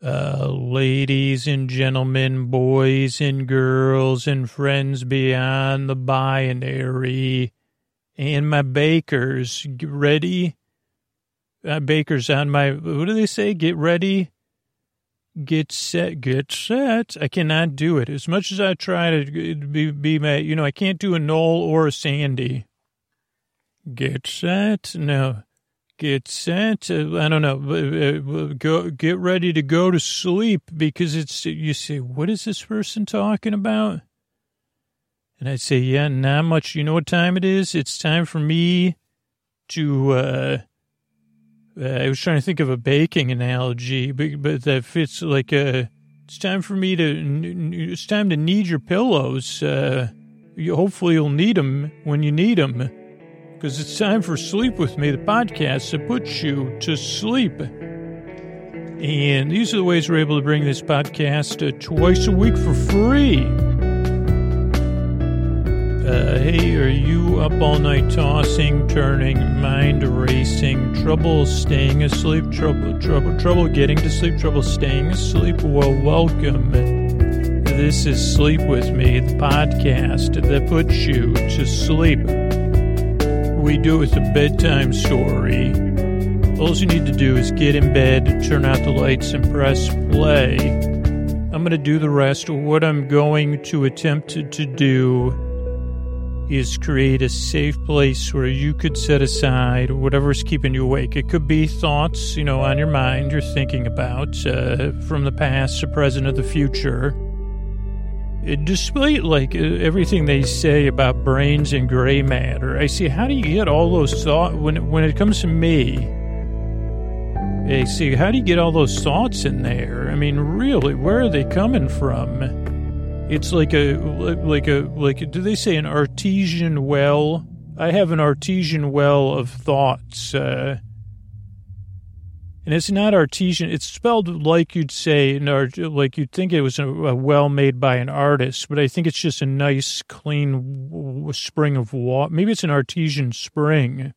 Uh, ladies and gentlemen, boys and girls, and friends beyond the binary, and my bakers, get ready. Uh, bakers on my, what do they say? Get ready. Get set, get set. I cannot do it. As much as I try to be, be my, you know, I can't do a Noel or a Sandy. Get set. No. Get sent. Uh, I don't know. Uh, go, get ready to go to sleep because it's, you say, what is this person talking about? And I'd say, yeah, not much. You know what time it is? It's time for me to, uh, uh, I was trying to think of a baking analogy, but, but that fits like a, it's time for me to, it's time to knead your pillows. Uh, you, hopefully you'll need them when you need them because it's time for Sleep With Me, the podcast that puts you to sleep. And these are the ways we're able to bring this podcast uh, twice a week for free. Uh, hey, are you up all night tossing, turning, mind racing, trouble staying asleep, trouble, trouble, trouble getting to sleep, trouble staying asleep? Well, welcome. This is Sleep With Me, the podcast that puts you to sleep. We do it with a bedtime story. All you need to do is get in bed, turn out the lights, and press play. I'm going to do the rest. What I'm going to attempt to do is create a safe place where you could set aside whatever's keeping you awake. It could be thoughts, you know, on your mind you're thinking about uh, from the past, the present, or the future. It, despite like everything they say about brains and gray matter, I see how do you get all those thoughts when when it comes to me? I see how do you get all those thoughts in there? I mean, really, where are they coming from? It's like a like a like do they say an artesian well? I have an artesian well of thoughts, uh, and it's not artesian. It's spelled like you'd say like you'd think it was a, well made by an artist, but I think it's just a nice, clean spring of water. Maybe it's an artesian spring.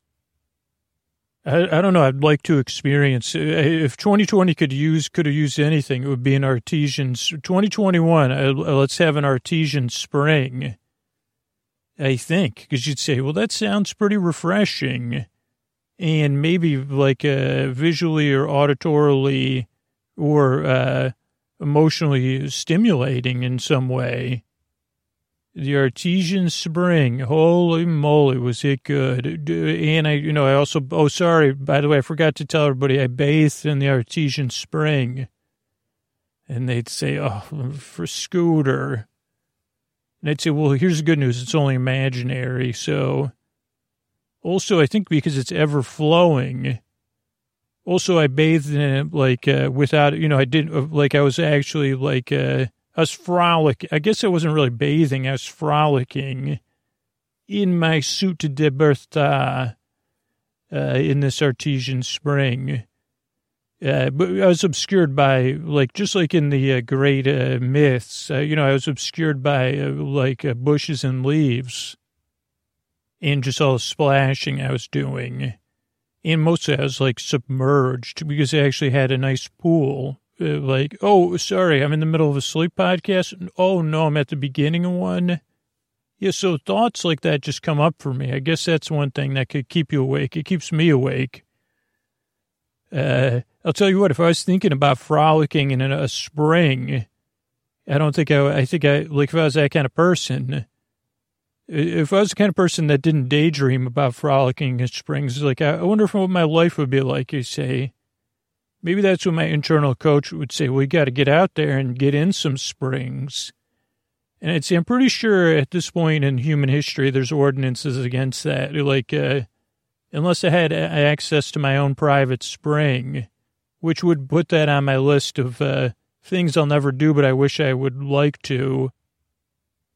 I, I, don't know. I'd like to experience if 2020 could use could have used anything. It would be an artesian. 2021. Uh, let's have an artesian spring. I think because you'd say, well, that sounds pretty refreshing, and maybe like uh, visually or auditorily or uh, emotionally stimulating in some way. The artesian spring, holy moly, was it good! And I, you know, I also, oh, sorry, by the way, I forgot to tell everybody I bathed in the artesian spring. And they'd say, oh, for Scooter. And I'd say, well, here's the good news: it's only imaginary. So, also, I think because it's ever flowing. Also, I bathed in it like uh, without, you know, I didn't like I was actually like. Uh, I was frolicking. I guess I wasn't really bathing. I was frolicking in my suit de bertha uh, in this artesian spring. Uh, but I was obscured by, like, just like in the uh, great uh, myths, uh, you know, I was obscured by, uh, like, bushes and leaves and just all the splashing I was doing. And mostly I was, like, submerged because I actually had a nice pool uh, like, oh, sorry, I'm in the middle of a sleep podcast. Oh, no, I'm at the beginning of one. Yeah, so thoughts like that just come up for me. I guess that's one thing that could keep you awake. It keeps me awake. Uh, I'll tell you what, if I was thinking about frolicking in a spring, I don't think I, I think I, like if I was that kind of person, if I was the kind of person that didn't daydream about frolicking in springs, like I wonder what my life would be like, you say. Maybe that's what my internal coach would say. We got to get out there and get in some springs. And I'd say, I'm pretty sure at this point in human history, there's ordinances against that. Like, uh, unless I had access to my own private spring, which would put that on my list of uh, things I'll never do, but I wish I would like to,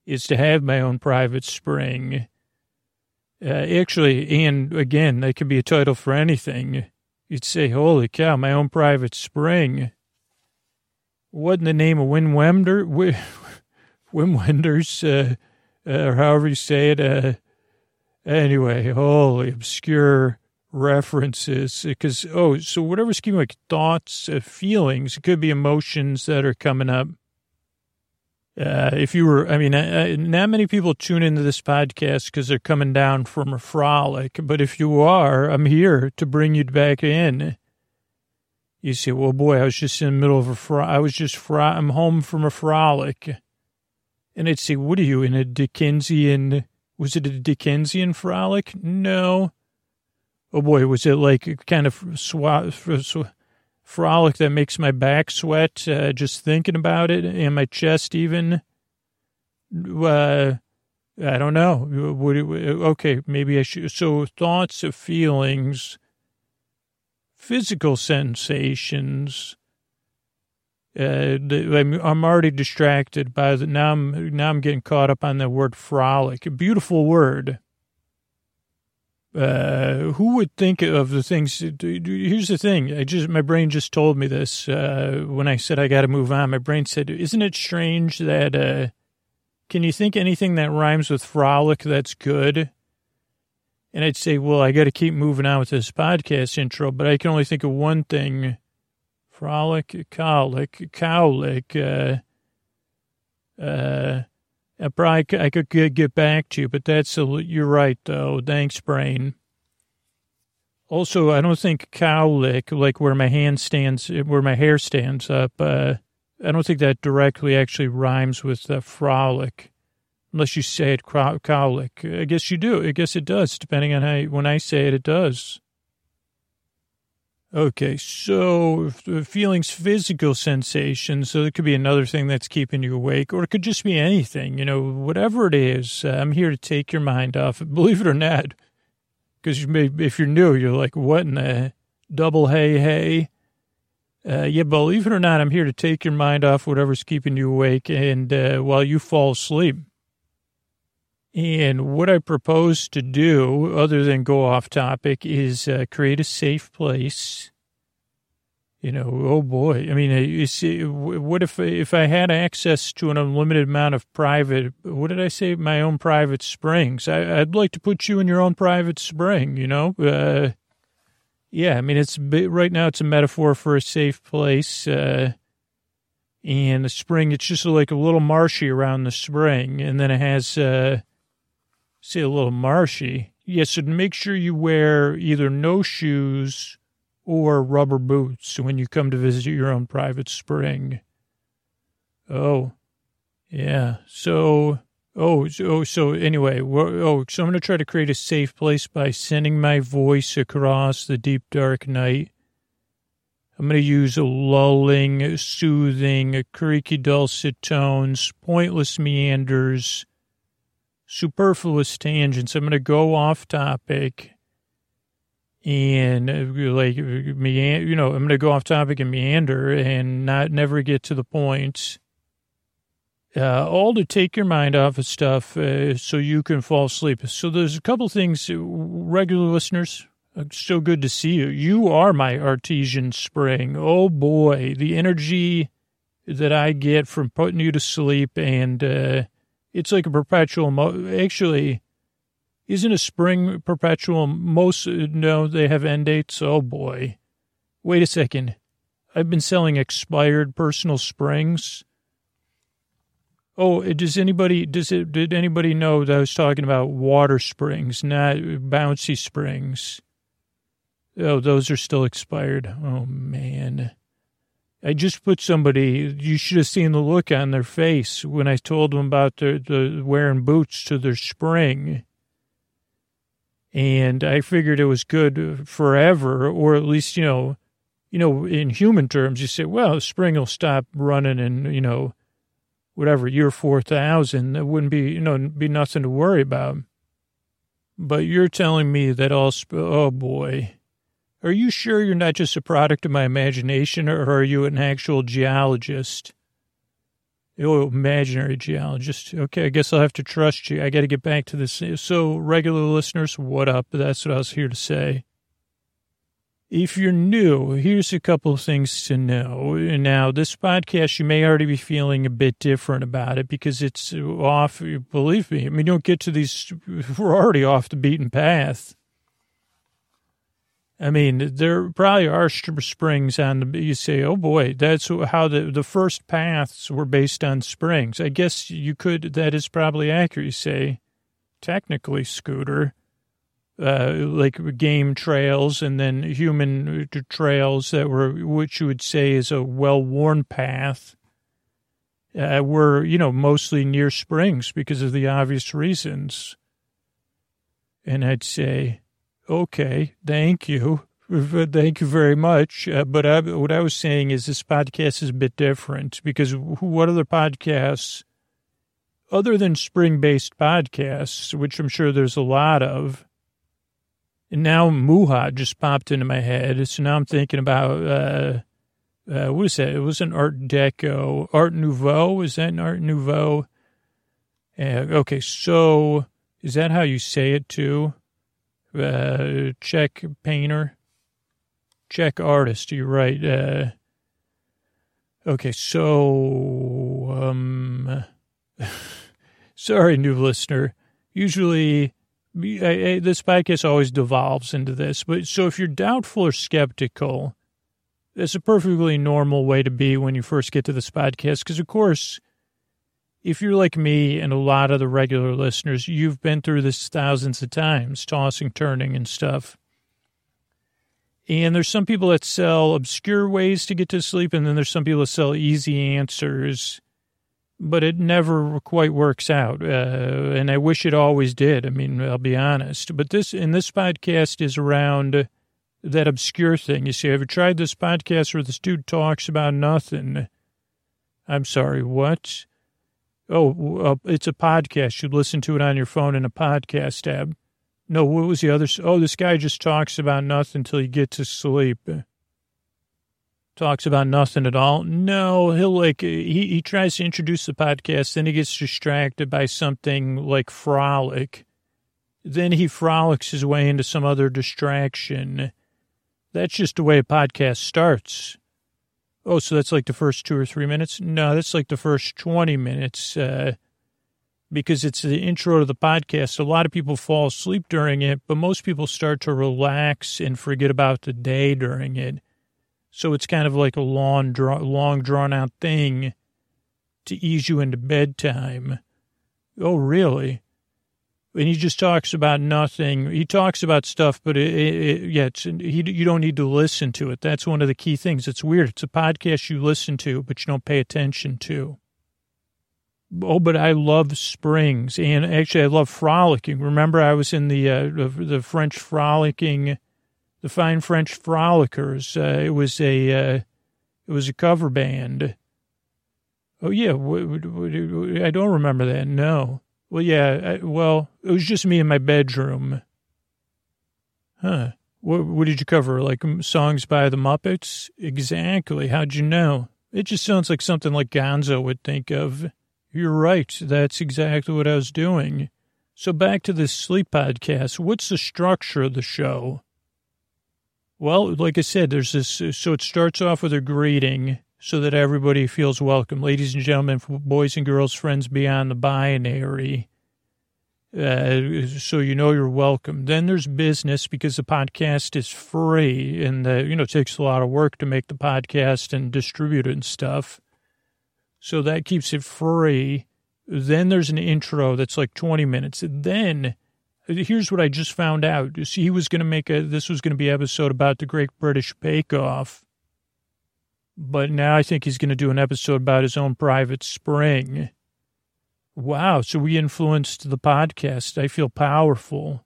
is to have my own private spring. Uh, actually, and again, that could be a title for anything You'd say, holy cow, my own private spring. What in the name of Wim Wender? Wim Wenders, uh, uh, or however you say it. Uh, anyway, holy obscure references because oh so whatever's keeping like thoughts uh, feelings it could be emotions that are coming up uh, if you were i mean uh, not many people tune into this podcast because they're coming down from a frolic but if you are i'm here to bring you back in. You say well boy i was just in the middle of a fro- i was just fro- i'm home from a frolic. And i'd say what are you in a dickensian was it a dickensian frolic? No. Oh boy, was it like kind of swa- sw- frolic that makes my back sweat uh, just thinking about it and my chest even? Uh, I don't know. Would it, okay, maybe I should. So thoughts, of feelings, physical sensations. Uh, I'm already distracted by the now. I'm now I'm getting caught up on the word frolic. A beautiful word uh, who would think of the things? Here's the thing. I just, my brain just told me this, uh, when I said I got to move on. My brain said, isn't it strange that, uh, can you think anything that rhymes with frolic that's good? And I'd say, well, I got to keep moving on with this podcast intro, but I can only think of one thing. Frolic, colic, cowlick, uh, uh, I probably I could get back to you, but that's a, you're right though. Thanks, brain. Also, I don't think cowlick, like where my hand stands, where my hair stands up. Uh, I don't think that directly actually rhymes with uh, frolic, unless you say it cowlick. I guess you do. I guess it does, depending on how. When I say it, it does. Okay, so feelings, physical sensations. So it could be another thing that's keeping you awake, or it could just be anything, you know, whatever it is. Uh, I'm here to take your mind off believe it or not. Because you may, if you're new, you're like, what in the double hey, hey? Uh, yeah, believe it or not, I'm here to take your mind off whatever's keeping you awake and uh, while you fall asleep. And what I propose to do, other than go off topic, is uh, create a safe place. You know, oh boy. I mean, uh, you see, what if if I had access to an unlimited amount of private? What did I say? My own private springs. I, would like to put you in your own private spring. You know, uh, yeah. I mean, it's right now. It's a metaphor for a safe place. Uh, and the spring, it's just like a little marshy around the spring, and then it has. Say a little marshy. Yes, so make sure you wear either no shoes or rubber boots when you come to visit your own private spring. Oh, yeah. So, oh, so, oh, so anyway, oh, so I'm going to try to create a safe place by sending my voice across the deep, dark night. I'm going to use lulling, soothing, creaky, dulcet tones, pointless meanders, superfluous tangents. I'm going to go off topic and like me, you know, I'm going to go off topic and meander and not never get to the point. Uh, all to take your mind off of stuff uh, so you can fall asleep. So there's a couple things, uh, regular listeners. Uh, so good to see you. You are my artesian spring. Oh boy, the energy that I get from putting you to sleep and uh, it's like a perpetual. Mo- Actually, isn't a spring perpetual? Most uh, no, they have end dates. Oh boy, wait a second. I've been selling expired personal springs. Oh, does anybody does it? Did anybody know that I was talking about water springs, not bouncy springs? Oh, those are still expired. Oh man. I just put somebody, you should have seen the look on their face when I told them about the, the wearing boots to their spring. And I figured it was good forever, or at least, you know, you know, in human terms, you say, well, spring will stop running and, you know, whatever, year 4000, that wouldn't be, you know, be nothing to worry about. But you're telling me that all, sp- oh boy, are you sure you're not just a product of my imagination, or are you an actual geologist? Oh, imaginary geologist. Okay, I guess I'll have to trust you. I got to get back to this. So, regular listeners, what up? That's what I was here to say. If you're new, here's a couple of things to know. Now, this podcast, you may already be feeling a bit different about it because it's off. Believe me, I mean, don't get to these, we're already off the beaten path I mean, there probably are springs on the, you say, oh boy, that's how the, the first paths were based on springs. I guess you could, that is probably accurate. You say, technically, Scooter, uh, like game trails and then human trails that were, which you would say is a well worn path, uh, were, you know, mostly near springs because of the obvious reasons. And I'd say, okay, thank you. Thank you very much. Uh, but I, what I was saying is this podcast is a bit different because what other podcasts, other than spring based podcasts, which I'm sure there's a lot of, and now Mucha just popped into my head. So now I'm thinking about, uh, uh, what is that? It was an Art Deco, Art Nouveau. Is that an Art Nouveau? Uh, okay, so is that how you say it too? Uh, Czech painter, Czech artist. You're right. Uh, okay, so um, sorry, new listener. Usually, I, I, this podcast always devolves into this, but so if you're doubtful or skeptical, that's a perfectly normal way to be when you first get to this podcast, because of course if you're like me and a lot of the regular listeners, you've been through this thousands of times, tossing, turning, and stuff. And there's some people that sell obscure ways to get to sleep, and then there's some people that sell easy answers, but it never quite works out. Uh, and I wish it always did. I mean, I'll be honest. But this, and this podcast is around that obscure thing. You see, have you tried this podcast where this dude talks about nothing? I'm sorry, what? Oh, uh, it's a podcast. You listen to it on your phone in a podcast tab. No, what was the other? Oh, this guy just talks about nothing until you get to sleep. Talks about nothing at all. No, he'll like he he tries to introduce the podcast, then he gets distracted by something like frolic. Then he frolics his way into some other distraction. That's just the way a podcast starts. Oh, so that's like the first two or three minutes? No, that's like the first 20 minutes uh, because it's the intro to the podcast. A lot of people fall asleep during it, but most people start to relax and forget about the day during it. So it's kind of like a long, draw, long drawn out thing to ease you into bedtime. Oh, really? And he just talks about nothing. He talks about stuff, but it, it, it, yeah, he, you don't need to listen to it. That's one of the key things. It's weird. It's a podcast you listen to, but you don't pay attention to. Oh, but I love springs, and actually, I love frolicking. Remember, I was in the uh, the, French frolicking, the fine French frolickers. Uh, it was a uh, it was a cover band. Oh yeah, I don't remember that. No. Well, yeah. I, well, it was just me in my bedroom. Huh. What, what did you cover? Like um, songs by the Muppets? Exactly. How'd you know? It just sounds like something like Gonzo would think of. You're right. That's exactly what I was doing. So back to this sleep podcast. What's the structure of the show? Well, like I said, there's this. So it starts off with a greeting so that everybody feels welcome. Ladies and gentlemen, boys and girls, friends beyond the binary. Uh, so you know you're welcome. Then there's business because the podcast is free and the, you know it takes a lot of work to make the podcast and distribute it and stuff. So that keeps it free. Then there's an intro that's like 20 minutes. then here's what I just found out. See, he was going to make a this was going to be episode about the Great British Bake Off but now I think he's going to do an episode about his own private spring. Wow. So we influenced the podcast. I feel powerful.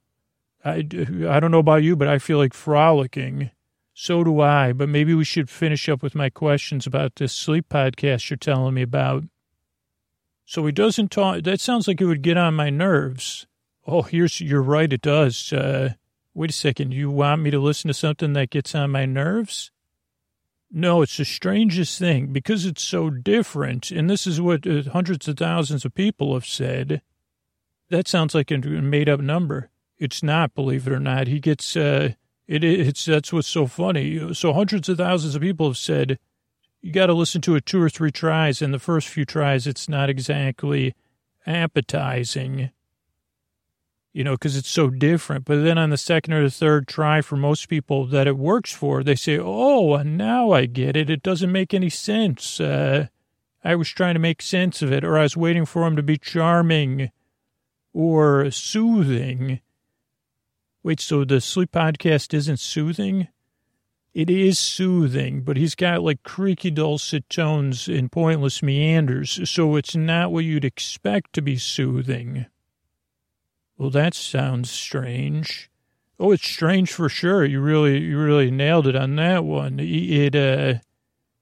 I, I don't know about you, but I feel like frolicking. So do I. But maybe we should finish up with my questions about this sleep podcast you're telling me about. So he doesn't talk. That sounds like it would get on my nerves. Oh, here's, you're right. It does. Uh, wait a second. You want me to listen to something that gets on my nerves? No, it's the strangest thing because it's so different. And this is what uh, hundreds of thousands of people have said. That sounds like a made up number. It's not, believe it or not. He gets, uh, it, it's, that's what's so funny. So hundreds of thousands of people have said, you got to listen to it two or three tries. And the first few tries, it's not exactly appetizing. You know, because it's so different. But then on the second or the third try, for most people that it works for, they say, "Oh, now I get it. It doesn't make any sense. Uh, I was trying to make sense of it, or I was waiting for him to be charming or soothing." Wait, so the sleep podcast isn't soothing? It is soothing, but he's got like creaky dulcet tones and pointless meanders, so it's not what you'd expect to be soothing. Well, that sounds strange. Oh, it's strange for sure. You really, you really nailed it on that one. It, uh,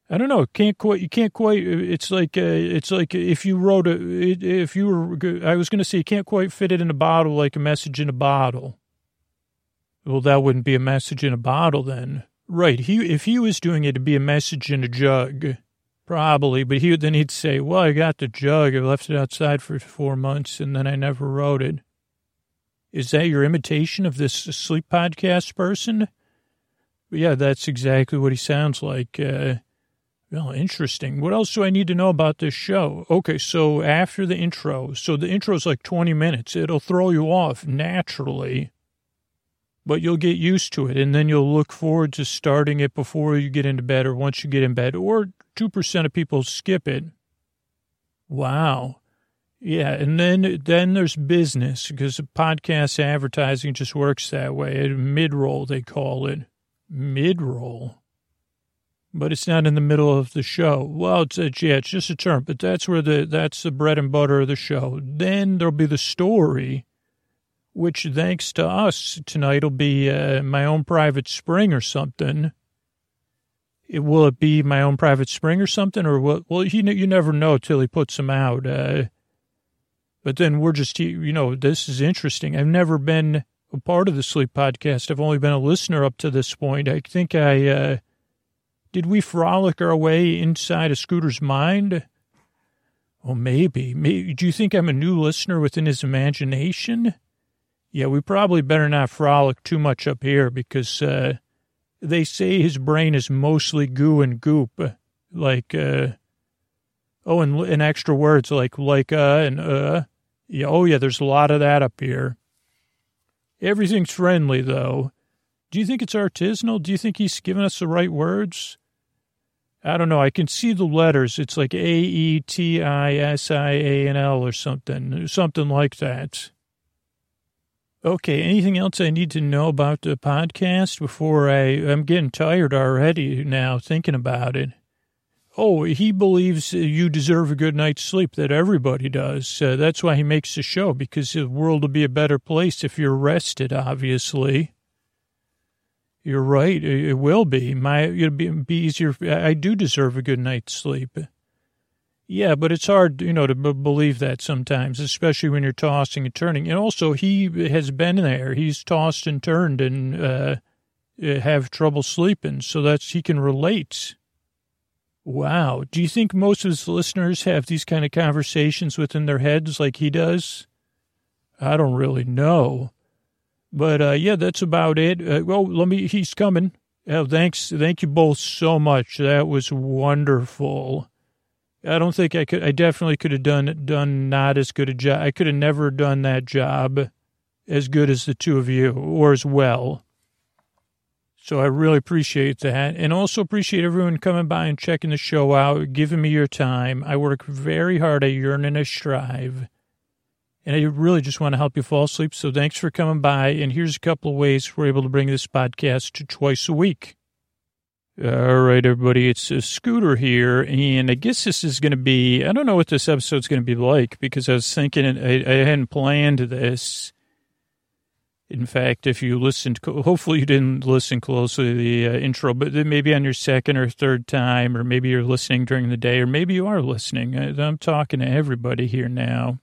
I don't know. Can't quite. You can't quite. It's like, uh, it's like if you wrote a, if you were. I was going to say you can't quite fit it in a bottle like a message in a bottle. Well, that wouldn't be a message in a bottle then, right? He, if he was doing it, it'd be a message in a jug, probably. But he then he'd say, "Well, I got the jug. I left it outside for four months, and then I never wrote it." Is that your imitation of this sleep podcast person? Yeah, that's exactly what he sounds like. Uh, well, interesting. What else do I need to know about this show? Okay, so after the intro, so the intro is like 20 minutes. It'll throw you off naturally, but you'll get used to it. And then you'll look forward to starting it before you get into bed or once you get in bed. Or 2% of people skip it. Wow. Yeah, and then then there's business because podcast advertising just works that way. Mid roll they call it mid roll, but it's not in the middle of the show. Well, it's, it's yeah, it's just a term, but that's where the that's the bread and butter of the show. Then there'll be the story, which thanks to us tonight will be uh, my own private spring or something. It, will it be my own private spring or something, or what? Well, you you never know till he puts them out. Uh, but then we're just, you know, this is interesting. I've never been a part of the sleep podcast. I've only been a listener up to this point. I think I, uh, did we frolic our way inside a Scooter's mind? Oh, maybe. maybe. Do you think I'm a new listener within his imagination? Yeah, we probably better not frolic too much up here because, uh, they say his brain is mostly goo and goop. Like, uh, Oh, and, and extra words like like uh and uh. Yeah, oh yeah, there's a lot of that up here. Everything's friendly though. Do you think it's artisanal? Do you think he's giving us the right words? I don't know. I can see the letters. It's like A E T I S I A N L or something, something like that. Okay. Anything else I need to know about the podcast before I? I'm getting tired already now thinking about it. Oh, he believes you deserve a good night's sleep, that everybody does. Uh, that's why he makes the show, because the world will be a better place if you're rested, obviously. You're right. It will be. My, it'll be, be easier. I do deserve a good night's sleep. Yeah, but it's hard, you know, to b- believe that sometimes, especially when you're tossing and turning. And also, he has been there. He's tossed and turned and uh, have trouble sleeping, so that's he can relate. Wow. Do you think most of his listeners have these kind of conversations within their heads like he does? I don't really know. But uh, yeah, that's about it. Uh, well, let me, he's coming. Uh, thanks. Thank you both so much. That was wonderful. I don't think I could, I definitely could have done, done not as good a job. I could have never done that job as good as the two of you or as well. So I really appreciate that. And also appreciate everyone coming by and checking the show out, giving me your time. I work very hard. I yearn and I strive. And I really just want to help you fall asleep. So thanks for coming by. And here's a couple of ways we're able to bring this podcast to twice a week. All right, everybody, it's a Scooter here, and I guess this is going to be, I don't know what this episode's going to be like because I was thinking, I, I hadn't planned this, in fact, if you listened, hopefully you didn't listen closely to the uh, intro, but maybe on your second or third time, or maybe you're listening during the day, or maybe you are listening. I'm talking to everybody here now,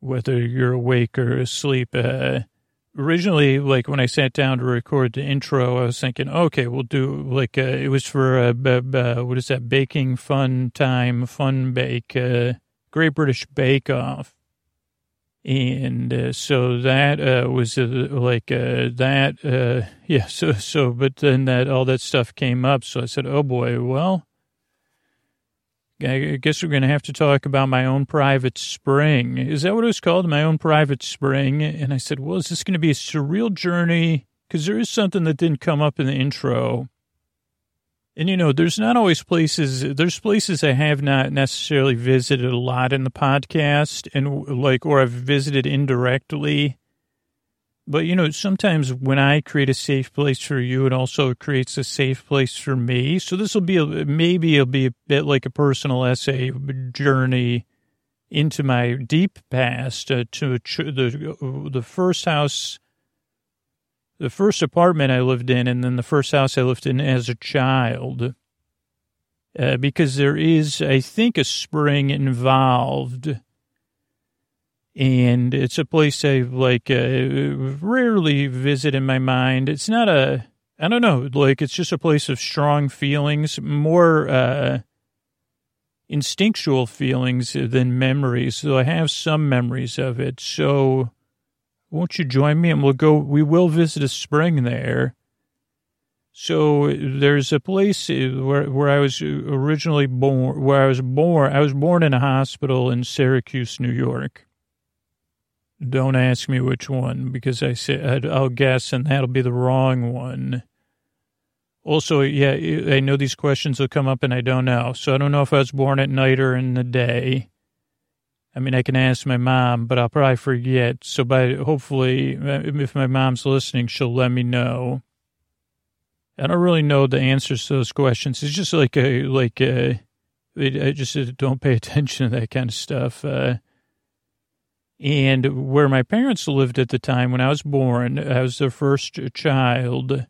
whether you're awake or asleep. Uh, originally, like when I sat down to record the intro, I was thinking, okay, we'll do like uh, it was for uh, what is that baking fun time, fun bake, uh, Great British Bake Off and uh, so that uh, was uh, like uh, that uh, yeah so so but then that all that stuff came up so i said oh boy well I guess we're going to have to talk about my own private spring. Is that what it was called? My own private spring? And I said, well, is this going to be a surreal journey? Because there is something that didn't come up in the intro. And, you know, there's not always places, there's places I have not necessarily visited a lot in the podcast and like, or I've visited indirectly. But, you know, sometimes when I create a safe place for you, it also creates a safe place for me. So this will be, a, maybe it'll be a bit like a personal essay journey into my deep past uh, to the, the first house the first apartment I lived in and then the first house I lived in as a child. Uh, because there is, I think, a spring involved. And it's a place I like uh, rarely visit in my mind. It's not a, I don't know, like it's just a place of strong feelings, more uh, instinctual feelings than memories. So I have some memories of it. So won't you join me and we'll go, we will visit a spring there. So there's a place uh, where, where I was originally born, where I was born, I was born in a hospital in Syracuse, New York. Don't ask me which one because I I'll guess and that'll be the wrong one. Also, yeah, I know these questions will come up and I don't know. So I don't know if I was born at night or in the day. I mean, I can ask my mom, but I'll probably forget. So, by hopefully, if my mom's listening, she'll let me know. I don't really know the answers to those questions. It's just like a like a, I just don't pay attention to that kind of stuff. Uh, and where my parents lived at the time when I was born, I was their first child.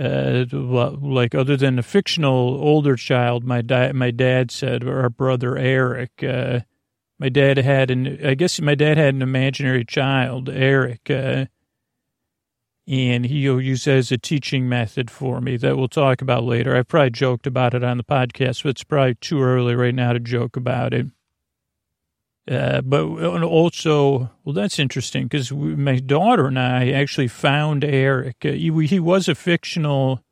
Uh, like other than a fictional older child, my my dad said, our brother Eric. Uh, my dad had an, I guess my dad had an imaginary child, Eric, uh, and he'll use that as a teaching method for me that we'll talk about later. I probably joked about it on the podcast, but it's probably too early right now to joke about it. Uh, but also, well, that's interesting because my daughter and I actually found Eric. Uh, he, he was a fictional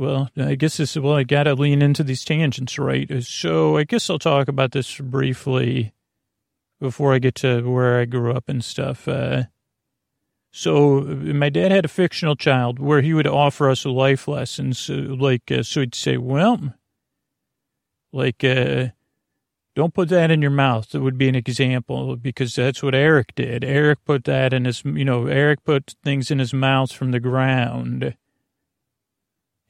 well, I guess this, well, I got to lean into these tangents, right? So I guess I'll talk about this briefly before I get to where I grew up and stuff. Uh, so my dad had a fictional child where he would offer us life lessons. Uh, like, uh, so he'd say, well, like, uh, don't put that in your mouth. That would be an example because that's what Eric did. Eric put that in his, you know, Eric put things in his mouth from the ground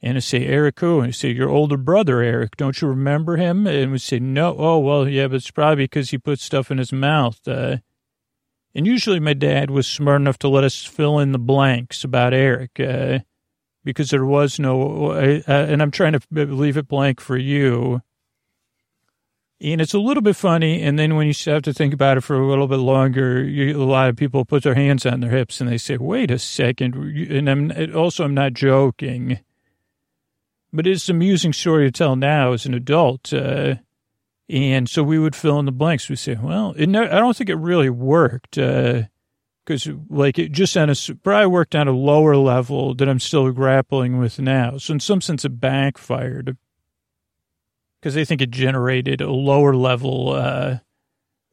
and I say, Eric who? And I say, your older brother, Eric. Don't you remember him? And we say, no. Oh, well, yeah, but it's probably because he put stuff in his mouth. Uh, and usually my dad was smart enough to let us fill in the blanks about Eric uh, because there was no, uh, and I'm trying to leave it blank for you. And it's a little bit funny. And then when you have to think about it for a little bit longer, you, a lot of people put their hands on their hips and they say, wait a second. And I'm also, I'm not joking but it's an amusing story to tell now as an adult. Uh, and so we would fill in the blanks. We say, well, I don't think it really worked because, uh, like, it just on a probably worked on a lower level that I'm still grappling with now. So in some sense, it backfired because they think it generated a lower level uh,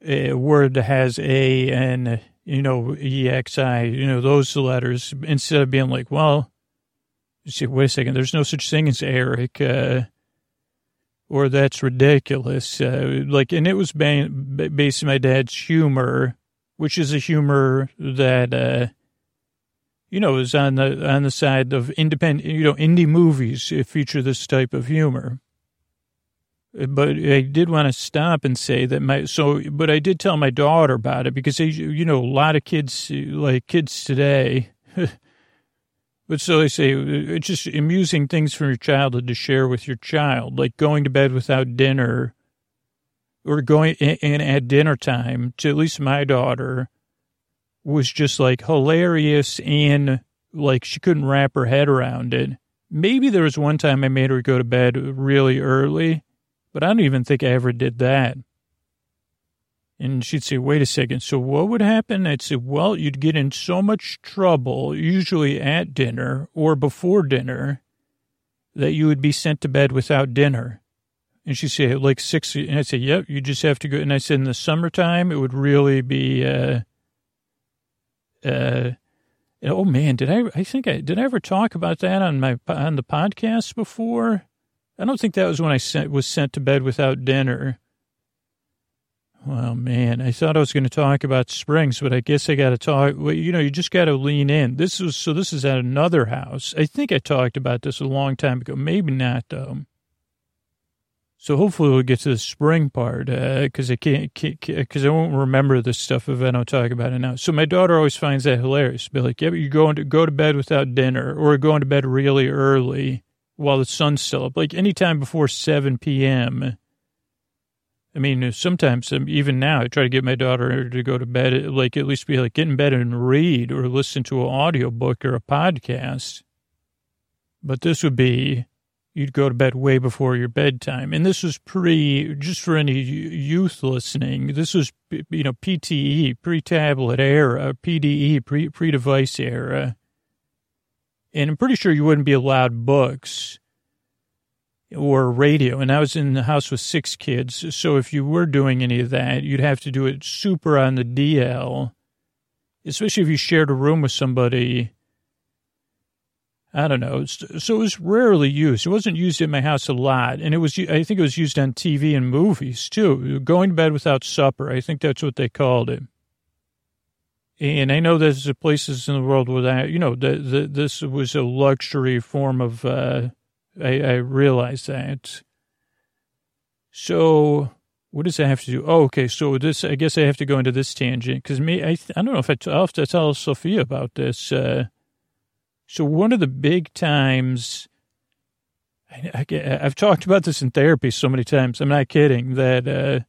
a word that has a and you know exi, you know those letters instead of being like, well wait a second, there's no such thing as Eric, uh, or that's ridiculous. Uh, like, and it was ba- based on my dad's humor, which is a humor that, uh, you know, is on the on the side of independent, you know, indie movies feature this type of humor. But I did want to stop and say that my so, but I did tell my daughter about it because you know a lot of kids like kids today. But so they say it's just amusing things from your childhood to share with your child, like going to bed without dinner or going in at dinner time to at least my daughter was just like hilarious and like she couldn't wrap her head around it. Maybe there was one time I made her go to bed really early, but I don't even think I ever did that. And she'd say, wait a second. So what would happen? I'd say, well, you'd get in so much trouble, usually at dinner or before dinner, that you would be sent to bed without dinner. And she'd say, like six. And I'd say, yep, you just have to go. And I said, in the summertime, it would really be, uh, uh, oh man, did I, I think I, did I ever talk about that on my, on the podcast before? I don't think that was when I sent, was sent to bed without dinner. Well, man, I thought I was going to talk about springs, but I guess I got to talk. Well, you know, you just got to lean in. This is so. This is at another house. I think I talked about this a long time ago. Maybe not though. So hopefully we'll get to the spring part because uh, I can't because I won't remember this stuff if I don't talk about it now. So my daughter always finds that hilarious. Be like, yeah, but you're going to go to bed without dinner or going to bed really early while the sun's still up, like anytime before seven p.m. I mean, sometimes um, even now, I try to get my daughter to go to bed, like at least be like get in bed and read or listen to an audio book or a podcast. But this would be you'd go to bed way before your bedtime. And this was pre, just for any youth listening, this was, you know, PTE, pre-tablet era, PDE, pre, pre-device era. And I'm pretty sure you wouldn't be allowed books or radio. And I was in the house with six kids. So if you were doing any of that, you'd have to do it super on the DL, especially if you shared a room with somebody I don't know. So it was rarely used. It wasn't used in my house a lot. And it was, I think it was used on TV and movies too. Going to bed without supper. I think that's what they called it. And I know there's places in the world where that, you know, the, the, this was a luxury form of, uh, I, I realize that. So what does that have to do? Oh, okay. So this, I guess I have to go into this tangent because me, I, I don't know if I, I'll have to tell Sophia about this, uh, so one of the big times, I, have talked about this in therapy so many times. I'm not kidding that uh,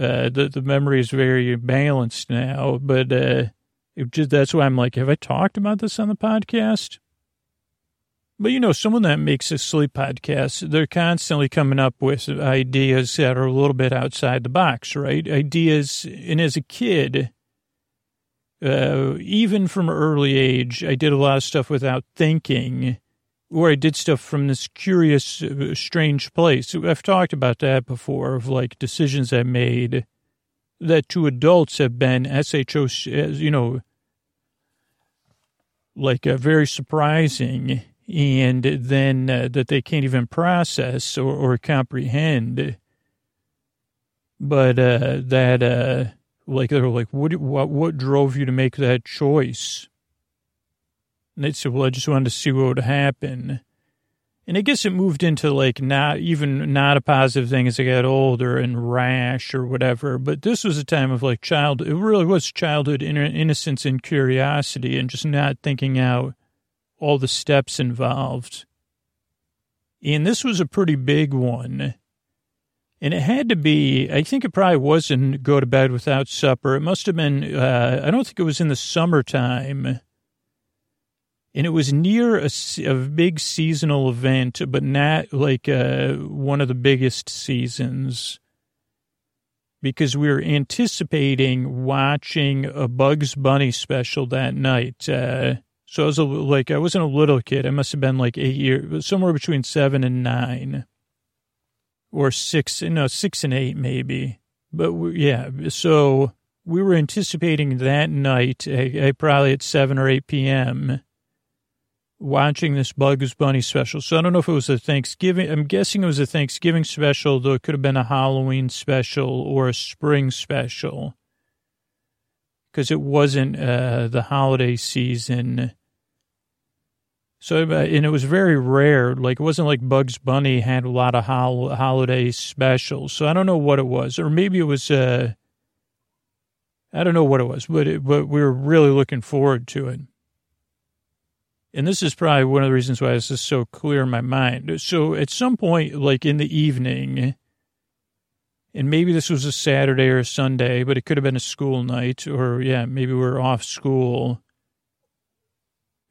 uh, the the memory is very balanced now. But uh, just, that's why I'm like, have I talked about this on the podcast? But you know, someone that makes a sleep podcast, they're constantly coming up with ideas that are a little bit outside the box, right? Ideas, and as a kid uh, even from early age, I did a lot of stuff without thinking, or I did stuff from this curious, uh, strange place. I've talked about that before, of like decisions I made that to adults have been SHO, you know, like uh, very surprising, and then uh, that they can't even process or, or comprehend. But uh, that uh, like they were like, what, what, what drove you to make that choice? And they said, well, I just wanted to see what would happen. And I guess it moved into like not even not a positive thing as I got older and rash or whatever. But this was a time of like child. It really was childhood innocence and curiosity and just not thinking out all the steps involved. And this was a pretty big one. And it had to be, I think it probably wasn't go to bed without supper. It must have been, uh, I don't think it was in the summertime. And it was near a, a big seasonal event, but not like uh, one of the biggest seasons. Because we were anticipating watching a Bugs Bunny special that night. Uh, so I was a, like, I wasn't a little kid. I must have been like eight years, somewhere between seven and nine or six, no, six and eight maybe. But we, yeah, so we were anticipating that night, probably at 7 or 8 p.m., watching this Bugs Bunny special. So I don't know if it was a Thanksgiving. I'm guessing it was a Thanksgiving special, though it could have been a Halloween special or a spring special because it wasn't uh, the holiday season so, uh, and it was very rare. Like, it wasn't like Bugs Bunny had a lot of hol- holiday specials. So I don't know what it was. Or maybe it was, uh, I don't know what it was, but, it, but we were really looking forward to it. And this is probably one of the reasons why this is so clear in my mind. So at some point, like in the evening, and maybe this was a Saturday or a Sunday, but it could have been a school night, or yeah, maybe we are off school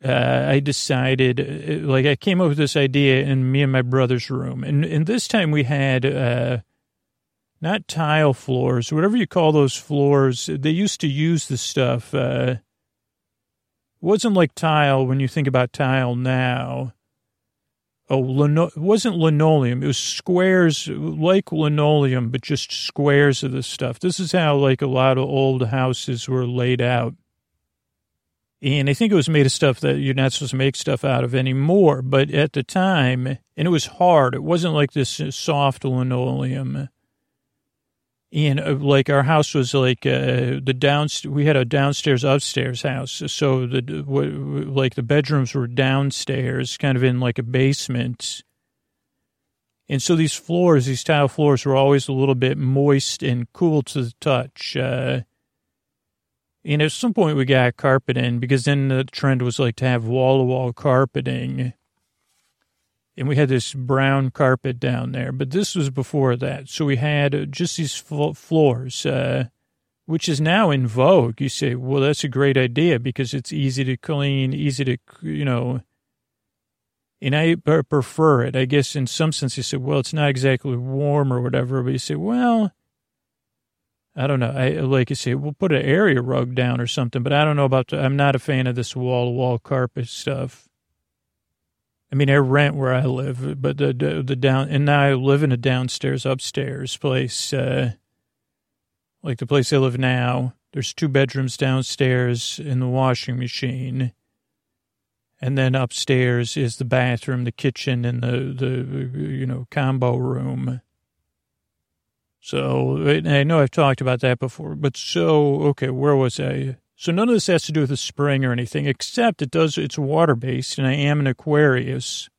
uh, I decided, uh, like, I came up with this idea in me and my brother's room. And, and this time we had uh, not tile floors, whatever you call those floors. They used to use the stuff. Uh, wasn't like tile when you think about tile now. oh, lino- it wasn't linoleum. It was squares like linoleum, but just squares of the stuff. This is how like a lot of old houses were laid out. And I think it was made of stuff that you're not supposed to make stuff out of anymore. But at the time, and it was hard. It wasn't like this soft linoleum. And uh, like our house was like uh, the down. We had a downstairs upstairs house, so the w- like the bedrooms were downstairs, kind of in like a basement. And so these floors, these tile floors, were always a little bit moist and cool to the touch. Uh, and at some point we got carpet in because then the trend was like to have wall to wall carpeting and we had this brown carpet down there. But this was before that, so we had just these floors, uh, which is now in vogue. You say, well, that's a great idea because it's easy to clean, easy to, you know. And I prefer it. I guess in some sense you say, well, it's not exactly warm or whatever, but you say, well, I don't know. I like you say, we'll put an area rug down or something, but I don't know about. The, I'm not a fan of this wall to wall carpet stuff. I mean, I rent where I live, but the, the, the down, and now I live in a downstairs, upstairs place. Uh, like the place I live now, there's two bedrooms downstairs in the washing machine. And then upstairs is the bathroom, the kitchen, and the, the, you know, combo room. So I know I've talked about that before, but so, okay, where was I? So none of this has to do with the spring or anything, except it does, it's water based and I am an Aquarius.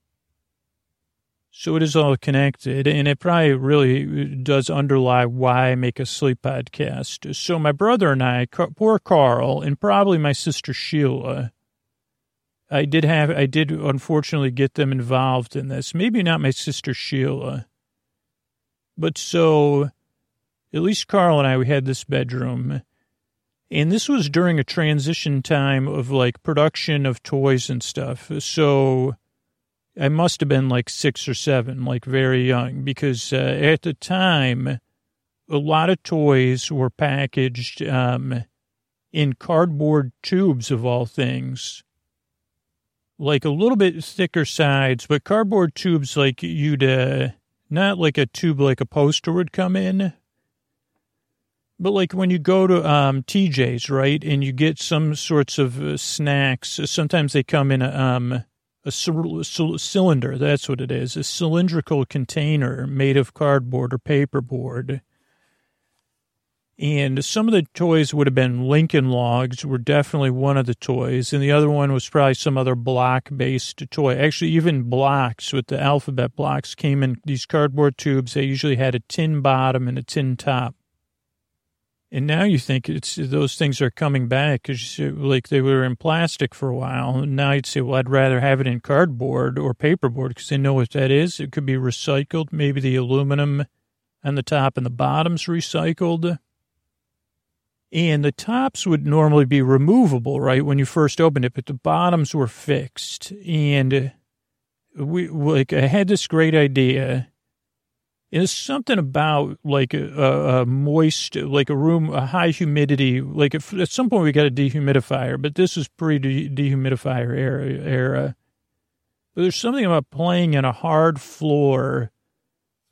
So it is all connected and it probably really uh, does underlie why I make a sleep podcast. So my brother and I, poor Carl, and probably my sister Sheila, I did have, I did unfortunately get them involved in this. Maybe not my sister Sheila. But so at least Carl and I, we had this bedroom and this was during a transition time of like production of toys and stuff. So I must have been like six or seven, like very young, because uh, at the time, a lot of toys were packaged um, in cardboard tubes, of all things. Like a little bit thicker sides, but cardboard tubes like you'd, uh, not like a tube like a poster would come in, but like when you go to um, TJ's, right, and you get some sorts of uh, snacks, sometimes they come in a, um, a c- c- cylinder. That's what it is, a cylindrical container made of cardboard or paperboard. And some of the toys would have been Lincoln Logs, were definitely one of the toys, and the other one was probably some other block-based toy. Actually, even blocks with the alphabet blocks came in these cardboard tubes. They usually had a tin bottom and a tin top. And now you think it's those things are coming back because like they were in plastic for a while. And now you'd say, well, I'd rather have it in cardboard or paperboard because they know what that is. It could be recycled. Maybe the aluminum on the top and the bottom's recycled. And the tops would normally be removable, right, when you first opened it, but the bottoms were fixed. And uh, we, like, I had this great idea there's something about like a, a, moist, like a room, a high humidity. Like if, at some point we got a dehumidifier, but this is pre dehumidifier era, era. But there's something about playing in a hard floor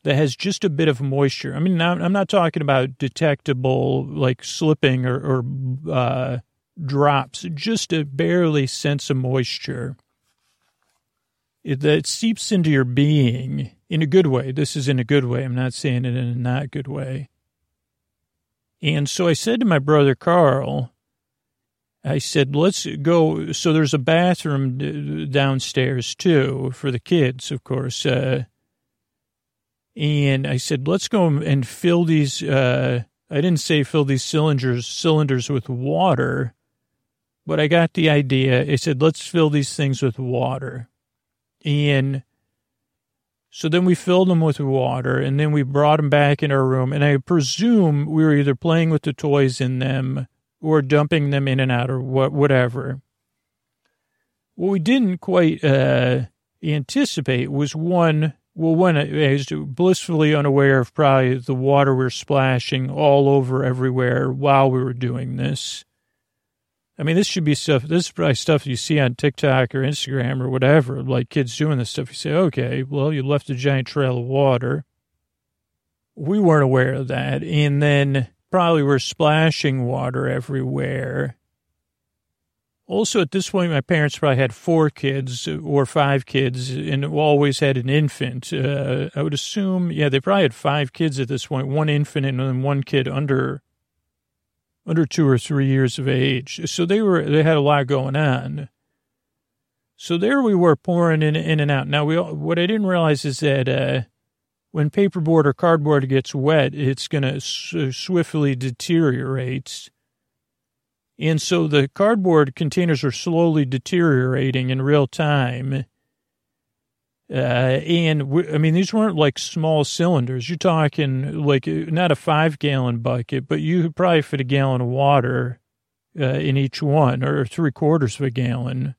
that has just a bit of moisture. I mean, I'm not talking about detectable like slipping or, or uh, drops, just a barely sense of moisture that seeps into your being in a good way. This is in a good way. I'm not saying it in a not good way. And so I said to my brother Carl, I said, let's go. So there's a bathroom downstairs too for the kids, of course. Uh, and I said, let's go and fill these. Uh, I didn't say fill these cylinders cylinders with water, but I got the idea. I said, let's fill these things with water. And so then we filled them with water and then we brought them back in our room. And I presume we were either playing with the toys in them or dumping them in and out or what, whatever. What we didn't quite uh, anticipate was one, well, one, uh, I was blissfully unaware of probably the water we we're splashing all over everywhere while we were doing this. I mean, this should be stuff, this is probably stuff you see on TikTok or Instagram or whatever, like kids doing this stuff. You say, okay, well, you left a giant trail of water. We weren't aware of that. And then probably we're splashing water everywhere. Also, at this point, my parents probably had four kids or five kids and always had an infant. Uh, I would assume, yeah, they probably had five kids at this point, one infant and then one kid under under two or three years of age. So they were they had a lot going on. So there we were pouring in in and out. Now we what I didn't realize is that uh, when paperboard or cardboard gets wet, it's going to swiftly deteriorate. And so the cardboard containers are slowly deteriorating in real time. Uh, and we, I mean, these weren't like small cylinders. You're talking like not a five gallon bucket, but you could probably fit a gallon of water uh, in each one or three quarters of a gallon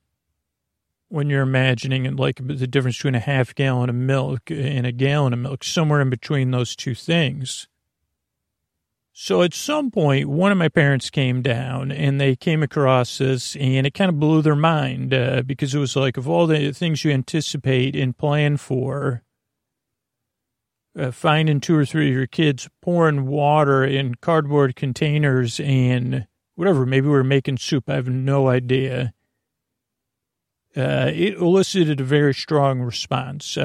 when you're imagining like the difference between a half gallon of milk and a gallon of milk, somewhere in between those two things. So at some point, one of my parents came down and they came across this and it kind of blew their mind uh, because it was like, of all the things you anticipate and plan for, uh, finding two or three of your kids pouring water in cardboard containers and whatever, maybe we are making soup. I have no idea. Uh, it elicited a very strong response.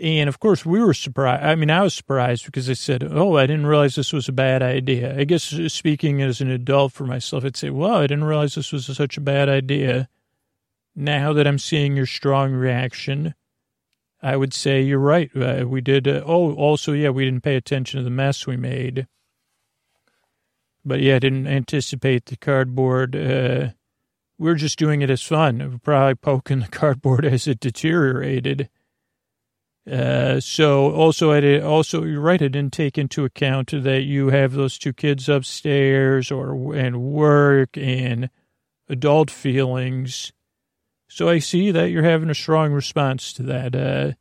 Uh, and of course, we were surprised. I mean, I was surprised because I said, Oh, I didn't realize this was a bad idea. I guess speaking as an adult for myself, I'd say, Well, I didn't realize this was such a bad idea. Now that I'm seeing your strong reaction, I would say you're right. Uh, we did. Uh, oh, also, yeah, we didn't pay attention to the mess we made. But yeah, I didn't anticipate the cardboard. Uh, we are just doing it as fun. Probably poking the cardboard as it deteriorated. Uh, so also I did, also you're right. I didn't take into account that you have those two kids upstairs or and work and adult feelings. So I see that you're having a strong response to that. Uh,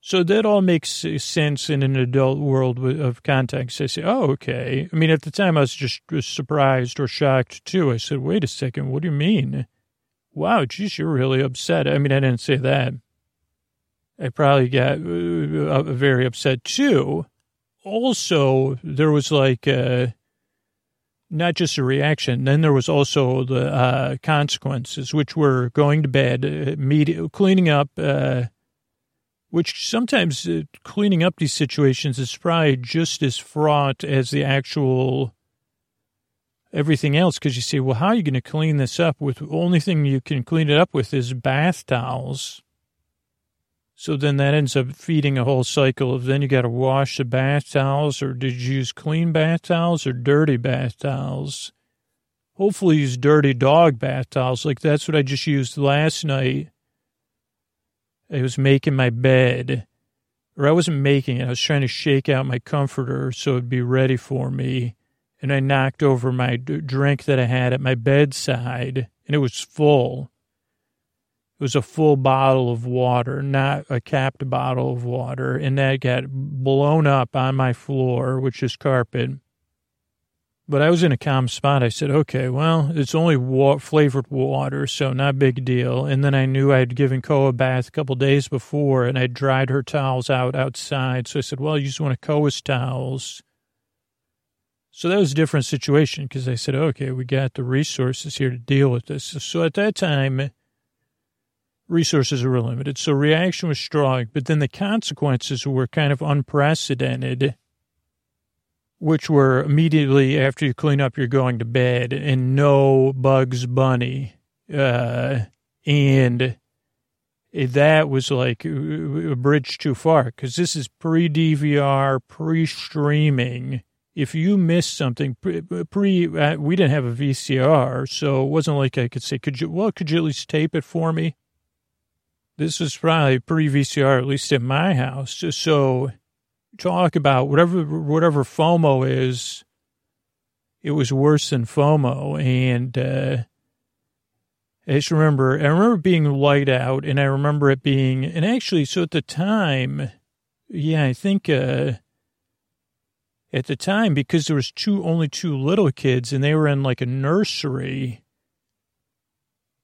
so that all makes sense in an adult world of context. I say, oh, okay. I mean, at the time I was just surprised or shocked too. I said, wait a second. What do you mean? Wow, geez, you're really upset. I mean, I didn't say that. I probably got uh, very upset too. Also, there was like uh, not just a reaction. Then there was also the uh, consequences, which were going to bed, uh, cleaning up. Uh, which sometimes uh, cleaning up these situations is probably just as fraught as the actual everything else. Because you say, well, how are you going to clean this up? With the only thing you can clean it up with is bath towels so then that ends up feeding a whole cycle of then you got to wash the bath towels, or did you use clean bath towels or dirty bath towels? Hopefully, use dirty dog bath towels. Like that's what I just used last night. I was making my bed, or I wasn't making it. I was trying to shake out my comforter so it'd be ready for me. And I knocked over my drink that I had at my bedside, and it was full. It was a full bottle of water, not a capped bottle of water, and that got blown up on my floor, which is carpet. But I was in a calm spot. I said, okay, well, it's only wa- flavored water, so not big deal. And then I knew I'd given Koa a bath a couple days before, and I'd dried her towels out outside. So I said, well, you just want to Koa's towels. So that was a different situation because I said, okay, we got the resources here to deal with this. So at that time, resources were limited. So reaction was strong, but then the consequences were kind of unprecedented, which were immediately after you clean up, you're going to bed and no Bugs Bunny. Uh, and that was like a bridge too far because this is pre DVR, pre streaming. If you missed something pre, pre uh, we didn't have a VCR, so it wasn't like I could say, could you, well, could you at least tape it for me? This was probably pre VCR, at least at my house. So talk about whatever whatever FOMO is. It was worse than FOMO, and uh, I just remember I remember being light out, and I remember it being and actually so at the time, yeah, I think uh, at the time because there was two only two little kids and they were in like a nursery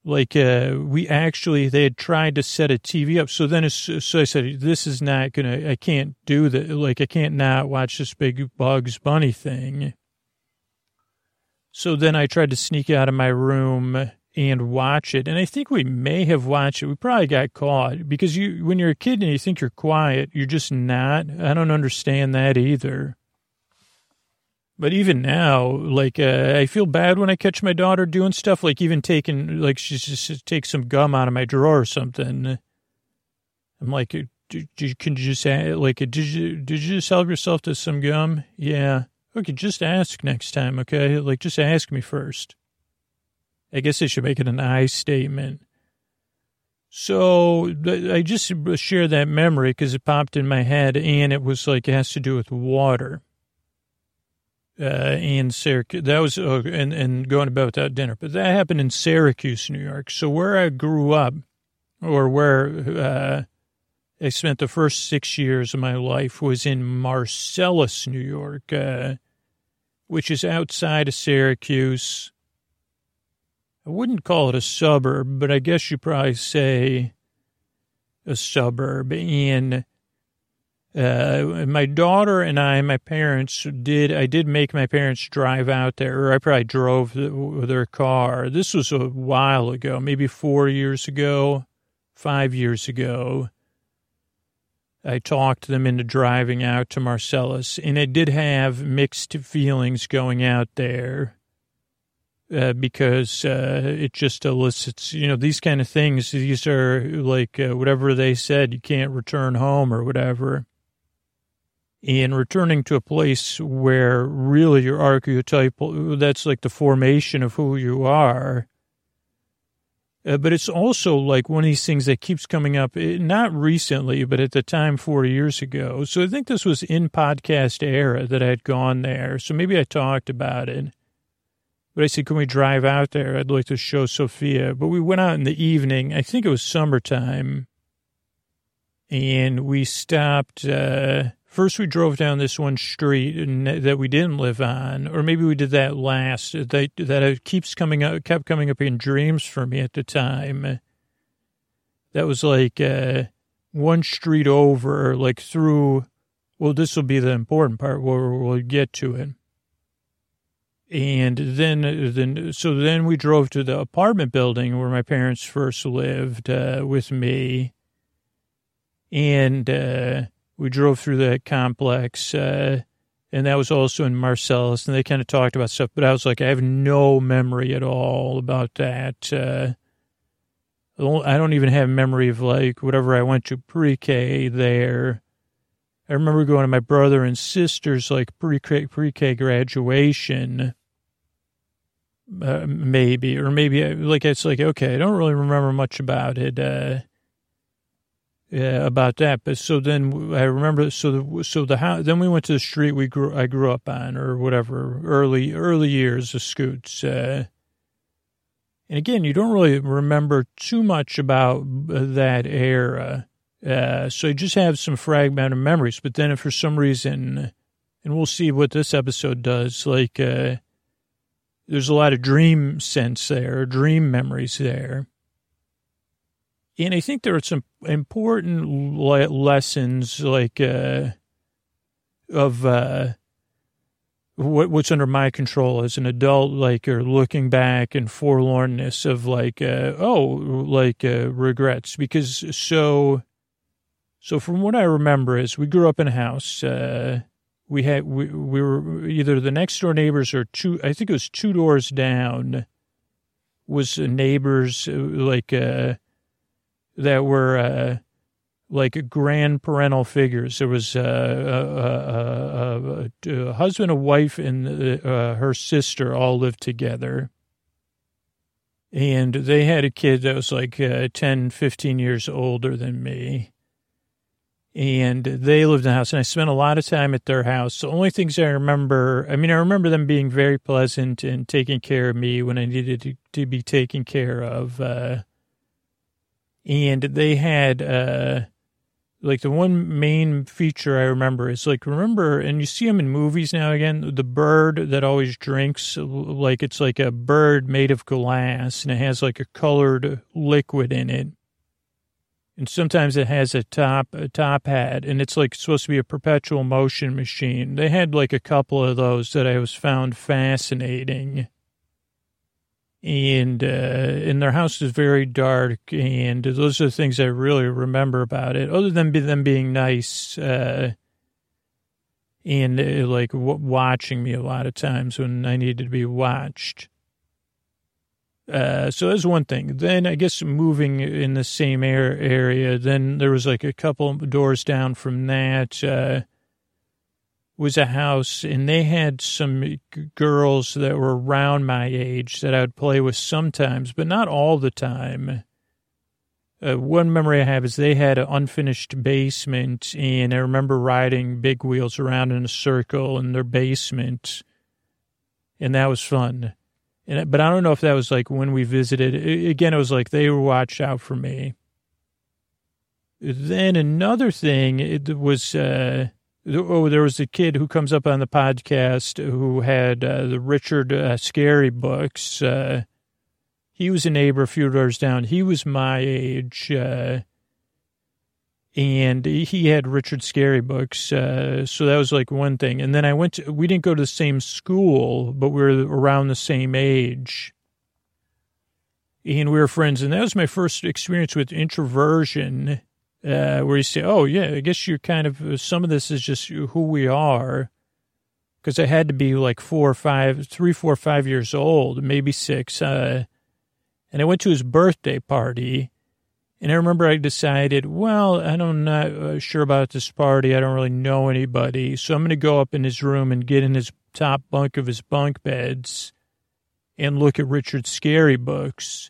like uh we actually they had tried to set a tv up. So then so i said this is not gonna i can't do that like i can't not watch this big bugs bunny thing. So then i tried to sneak out of my room and watch it. And i think we may have watched it. We probably got caught because you when you're a kid and you think you're quiet you're just not. I don't understand that either but even now, like uh, I feel bad when I catch my daughter doing stuff, like even taking, like she just takes some gum out of my drawer or something. I'm like, can you just like, did you did you just help yourself to some gum? Yeah. Okay, just ask next time. Okay, like just ask me first. I guess I should make it an I statement. So I just share that memory because it popped in my head, and it was like it has to do with water uh, in Syracuse. That was uh, and and going about without dinner, but that happened in Syracuse, New York. So where I grew up, or where uh, I spent the first six years of my life, was in Marcellus, New York, uh, which is outside of Syracuse. I wouldn't call it a suburb, but I guess you probably say a suburb. And uh, my daughter and I, my parents did, I did make my parents drive out there, or I probably drove the, their car. This was a while ago, maybe four years ago, five years ago. I talked them into driving out to Marcellus, and I did have mixed feelings going out there. Uh, because uh, it just elicits, you know, these kind of things. These are like uh, whatever they said, you can't return home or whatever and returning to a place where really your archetypal, that's like the formation of who you are. Uh, but it's also like one of these things that keeps coming up, eh, not recently, but at the time 40 years ago. So I think this was in podcast era that I had gone there. So maybe I talked about it. But I said, can we drive out there? I'd like to show Sophia. But we went out in the evening. I think it was summertime. And we stopped, uh, First, we drove down this one street that we didn't live on, or maybe we did that last. That that keeps coming up, kept coming up in dreams for me at the time. That was like uh, one street over, like through. Well, this will be the important part where we'll get to it. And then, then, so then we drove to the apartment building where my parents first lived uh, with me, and. Uh, we drove through that complex, uh, and that was also in Marcellus, and they kind of talked about stuff. But I was like, I have no memory at all about that. Uh, I don't even have memory of like whatever I went to pre-K there. I remember going to my brother and sister's like pre-K, pre-K graduation, uh, maybe, or maybe like it's like okay, I don't really remember much about it. Uh, yeah, about that. But so then I remember, so the, so the house, then we went to the street we grew, I grew up on or whatever, early, early years of Scoots. Uh, and again, you don't really remember too much about that era. Uh, so you just have some fragmented memories. But then if for some reason, and we'll see what this episode does, like, uh, there's a lot of dream sense there, dream memories there. And I think there are some important le- lessons, like uh, of uh, what, what's under my control as an adult, like or looking back and forlornness of like, uh, oh, like uh, regrets. Because so, so from what I remember is we grew up in a house. Uh, we had we, we were either the next door neighbors or two. I think it was two doors down. Was neighbors uh, like that were uh, like grand parental figures. There was uh, a, a, a, a, husband, a wife, and uh, her sister all lived together. And they had a kid that was like uh, 10, 15 years older than me. And they lived in the house, and I spent a lot of time at their house. The only things I remember, I mean, I remember them being very pleasant and taking care of me when I needed to, to be taken care of. Uh, and they had uh, like the one main feature I remember is like remember, and you see them in movies now again. The bird that always drinks, like it's like a bird made of glass, and it has like a colored liquid in it. And sometimes it has a top a top hat, and it's like supposed to be a perpetual motion machine. They had like a couple of those that I was found fascinating and uh, and their house is very dark, and those are the things I really remember about it. Other than them being nice, uh, and uh, like w- watching me a lot of times when I needed to be watched. Uh, so that's one thing. Then I guess moving in the same air area. Then there was like a couple doors down from that. Was a house and they had some girls that were around my age that I would play with sometimes, but not all the time. Uh, one memory I have is they had an unfinished basement, and I remember riding big wheels around in a circle in their basement, and that was fun. And but I don't know if that was like when we visited. Again, it was like they were watched out for me. Then another thing it was. Uh, Oh, there was a kid who comes up on the podcast who had uh, the Richard uh, Scarry books. Uh, he was a neighbor a few doors down. He was my age, uh, and he had Richard Scarry books. Uh, so that was like one thing. And then I went. To, we didn't go to the same school, but we were around the same age, and we were friends. And that was my first experience with introversion uh, where you say, oh, yeah, I guess you're kind of, some of this is just who we are. Because I had to be like four or five, three, four, five years old, maybe six. Uh, and I went to his birthday party. And I remember I decided, well, I'm not uh, sure about this party. I don't really know anybody. So I'm going to go up in his room and get in his top bunk of his bunk beds and look at Richard Scarry books.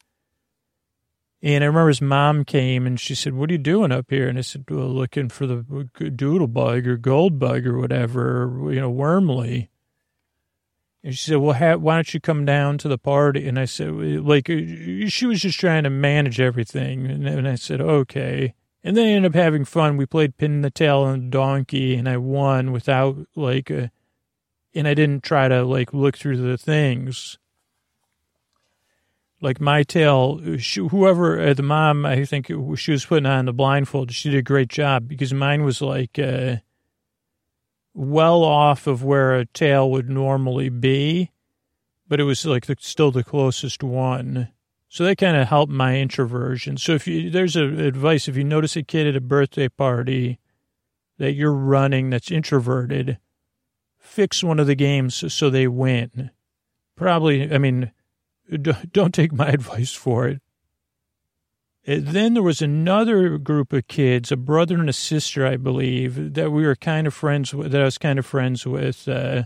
And I remember his mom came and she said, What are you doing up here? And I said, Well, looking for the doodle bug or gold bug or whatever, you know, wormly. And she said, Well, why don't you come down to the party? And I said, Like, uh, she was just trying to manage everything. And, I said, Okay. And then I ended up having fun. We played pin the tail the donkey and I won without, like, a, uh, and I didn't try to, like, look through the things like my tail, whoever uh, the mom, I think she was putting on the blindfold. She did a great job because mine was like uh, well off of where a tail would normally be, but it was like the, still the closest one. So that kind of helped my introversion. So if you, there's a advice, if you notice a kid at a birthday party that you're running that's introverted, fix one of the games so they win. Probably, I mean, don't take my advice for it. And then there was another group of kids, a brother and a sister, I believe, that we were kind of friends with, that I was kind of friends with. Uh,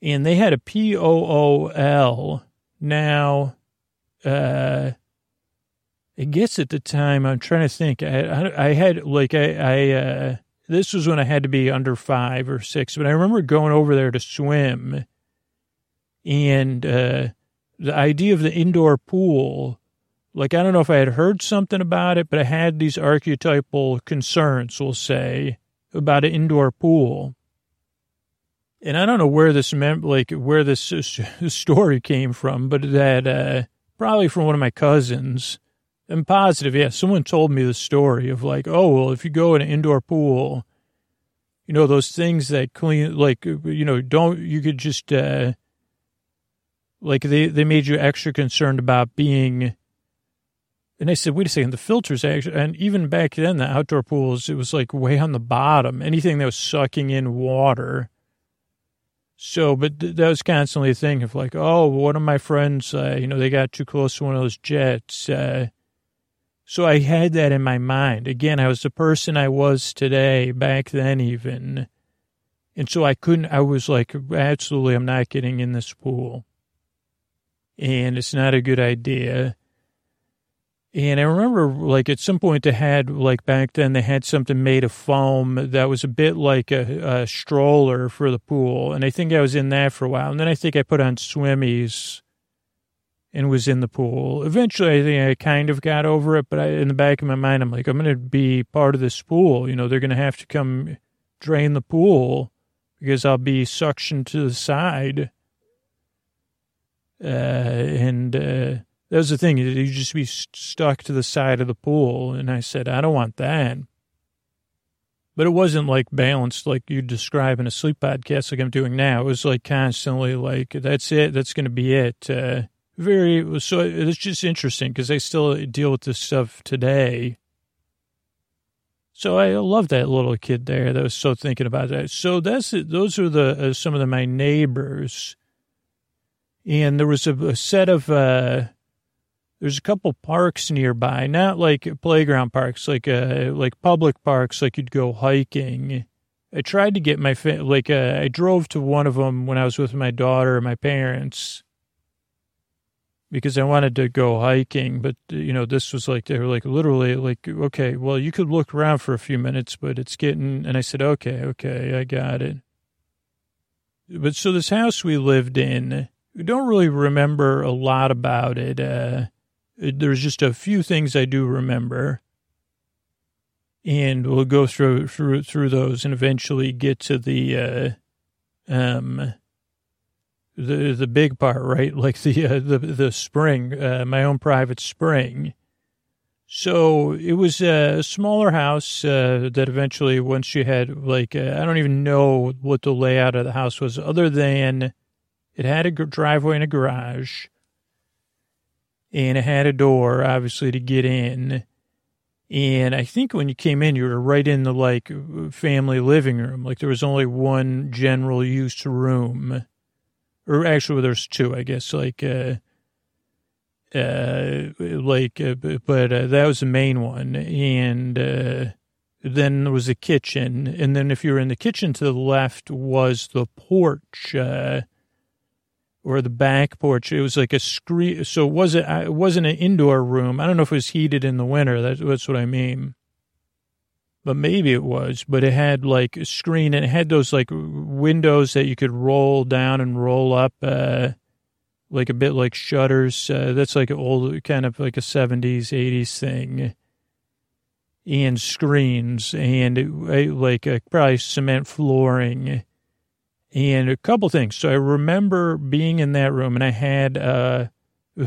and they had a P O O L. Now, uh, I guess at the time, I'm trying to think, I, I, I had, like, I, I uh, this was when I had to be under five or six, but I remember going over there to swim and uh, the idea of the indoor pool, like, I don't know if I had heard something about it, but I had these archetypal concerns, we'll say, about an indoor pool. And I don't know where this meant, like where this story came from, but that uh, probably from one of my cousins. I'm positive, yeah. Someone told me the story of like, oh well, if you go in an indoor pool, you know those things that clean, like you know, don't you could just uh, like they, they made you extra concerned about being. And I said, wait a second, the filters actually, and even back then, the outdoor pools, it was like way on the bottom, anything that was sucking in water. So, but th- that was constantly a thing of like, oh, one of my friends, uh, you know, they got too close to one of those jets. Uh, so I had that in my mind. Again, I was the person I was today, back then even. And so I couldn't, I was like, absolutely, I'm not getting in this pool and it's not a good idea. And I remember, like, at some point they had, like, back then they had something made of foam that was a bit like a, a stroller for the pool. And I think I was in that for a while. And then I think I put on swimmies. and was in the pool. Eventually, I think I kind of got over it, but I, in the back of my mind, I'm like, I'm going to be part of this pool. You know, they're going to have to come drain the pool because I'll be suctioned to the side. Uh, and uh, that was the thing. You just be stuck to the side of the pool. And I said, I don't want that. But it wasn't like balanced like you describe in a sleep podcast like I'm doing now. It was like constantly like, that's it. That's going to be it. Uh, very, so it's just interesting because I still deal with this stuff today. So I love that little kid there that was so thinking about that. So that's those are the uh, some of the, my neighbors, and there was a, a set of uh, there's a couple parks nearby, not like playground parks, like uh, like public parks, like you'd go hiking. I tried to get my fa- like uh, I drove to one of them when I was with my daughter and my parents because I wanted to go hiking, but you know this was like they were like literally like okay, well you could look around for a few minutes, but it's getting and I said okay, okay, I got it. But so this house we lived in, don't really remember a lot about it. Uh, there's just a few things I do remember. And we'll go through through through those and eventually get to the uh, um the the big part, right? Like the uh, the the spring, uh, my own private spring. So it was a smaller house uh, that eventually, once you had like uh, I don't even know what the layout of the house was, other than it had a driveway and a garage and it had a door, obviously, to get in. And I think when you came in, you were right in the like family living room. Like there was only one general use room, or actually, there's two, I guess. Like, uh, uh, like, uh, but uh, that was the main one. And uh, then there was a kitchen, and then if you were in the kitchen to the left was the porch. Uh, or the back porch. It was like a screen. So it wasn't, it wasn't an indoor room. I don't know if it was heated in the winter. That's, that's what I mean. But maybe it was, but it had like a screen and it had those like windows that you could roll down and roll up, uh, like a bit like shutters. Uh, that's like an old kind of like a 70s, 80s thing. And screens and it, like a, probably cement flooring and a couple things. So I remember being in that room and I had, uh,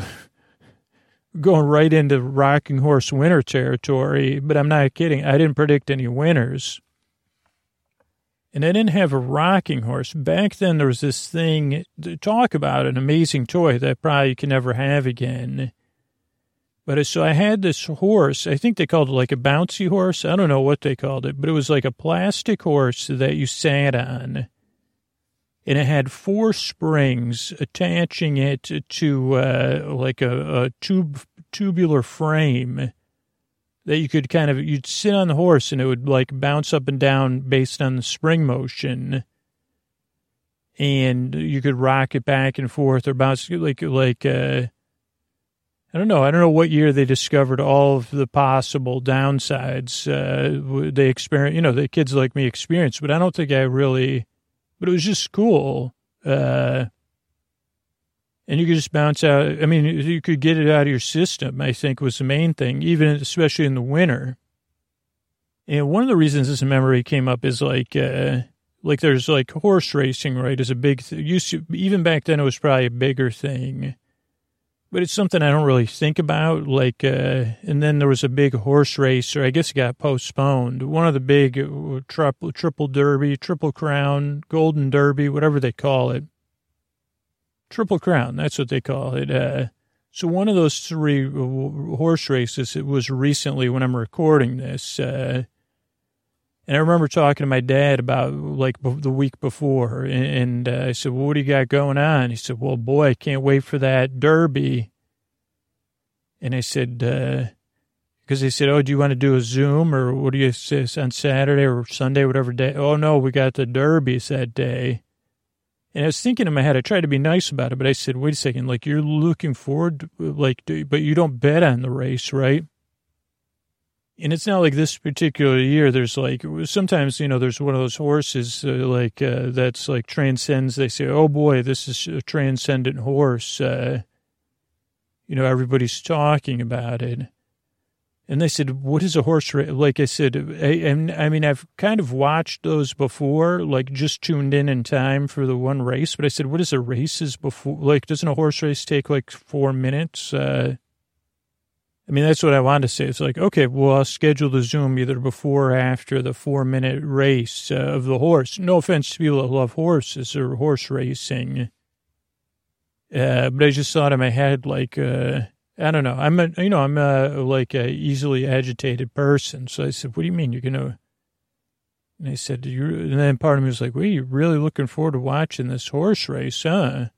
going right into rocking horse winner territory, but I'm not kidding. I didn't predict any winners. And I didn't have a rocking horse. Back then, there was this thing to talk about an amazing toy that probably can never have again. But so I had this horse. I think they called it like a bouncy horse. I don't know what they called it, but it was like a plastic horse that you sat on and it had four springs attaching it to uh, like a, a tube tubular frame that you could kind of you'd sit on the horse and it would like bounce up and down based on the spring motion and you could rock it back and forth or bounce like like uh I don't know. I don't know what year they discovered all of the possible downsides uh, they experience. You know, the kids like me experience, but I don't think I really but it was just cool. Uh, and you could just bounce out. I mean, you could get it out of your system, I think was the main thing, even especially in the winter. And one of the reasons this memory came up is like, uh, like there's like horse racing, right? Is a big thing. Used to, even back then, it was probably a bigger thing but it's something I don't really think about. Like, uh, and then there was a big horse race, or I guess it got postponed. One of the big uh, triple, triple derby, triple crown, golden derby, whatever they call it. Triple crown, that's what they call it. Uh, so one of those three uh, horse races, it was recently when I'm recording this. Uh, and I remember talking to my dad about like the week before, and, uh, I said, well, "What do you got going on?" He said, "Well, boy, I can't wait for that Derby." And I said, because uh, said, "Oh, do you want to do a Zoom or what do you say on Saturday or Sunday, whatever day?" Oh no, we got the Derbies that day. And I was thinking in my head, I tried to be nice about it, but I said, "Wait a second, like you're looking forward, to, like, but you don't bet on the race, right?" And it's not like this particular year. There's like sometimes you know there's one of those horses uh, like uh, that's like transcends. They say, "Oh boy, this is a transcendent horse," uh, you know, everybody's talking about it. And they said, what is a horse race? Like I said, I, I mean, I've kind of watched those before, like just tuned in in time for the one race. But I said, what is a race is before? Like, doesn't a horse race take like four minutes? Uh, I mean, that's what I wanted to say. It's like, okay, well, I'll schedule the Zoom either before or after the four minute race uh, of the horse. No offense to people that love horses or horse racing. Uh, but I just thought in my head, like, uh, I don't know. I'm a, you know, I'm a, like a easily agitated person. So I said, what do you mean you're going to, and I said, you and then part of me was like, well, you're really looking forward to watching this horse race, huh?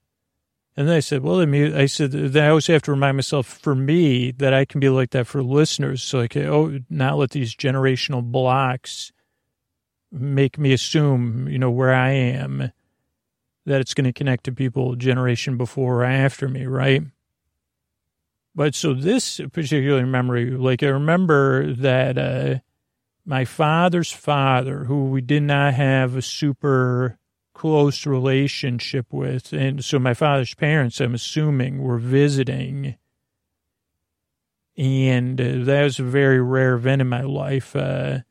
And then I said, well, I said, then I always have to remind myself for me that I can be like that for listeners. So I can, oh, not let these generational blocks make me assume, you know, where I am, that it's going to connect to people generation before or after me, right? But so this particular memory, like I remember that uh, my father's father, who we did not have a super close relationship with. And so my father's parents, I'm assuming, were visiting. And uh, that was a very rare event in my life. Uh,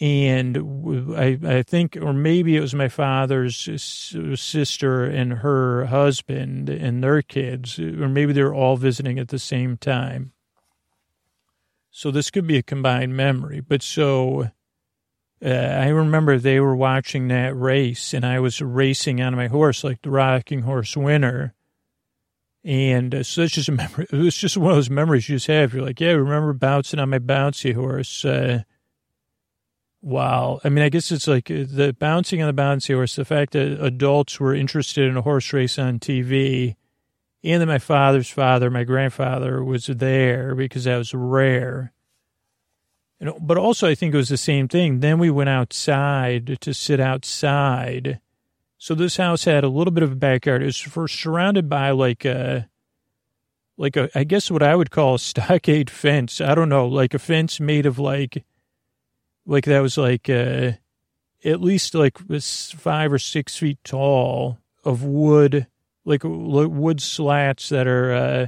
and I, I think, or maybe it was my father's sister and her husband and their kids, or maybe they're all visiting at the same time. So this could be a combined memory. But so uh, I remember they were watching that race, and I was racing on my horse like the rocking horse winner. And uh, so it's just a memory. It was just one of those memories you just have. You're like, yeah, I remember bouncing on my bouncy horse. Uh, wow. I mean, I guess it's like uh, the bouncing on the bouncy horse, the fact that adults were interested in a horse race on TV, and that my father's father, my grandfather, was there because that was rare but also, I think it was the same thing. Then we went outside to sit outside. So this house had a little bit of a backyard. It was for, surrounded by like a, like a, I guess what I would call a stockade fence. I don't know, like a fence made of like, like that was like uh, at least like five or six feet tall of wood, like wood slats that are uh,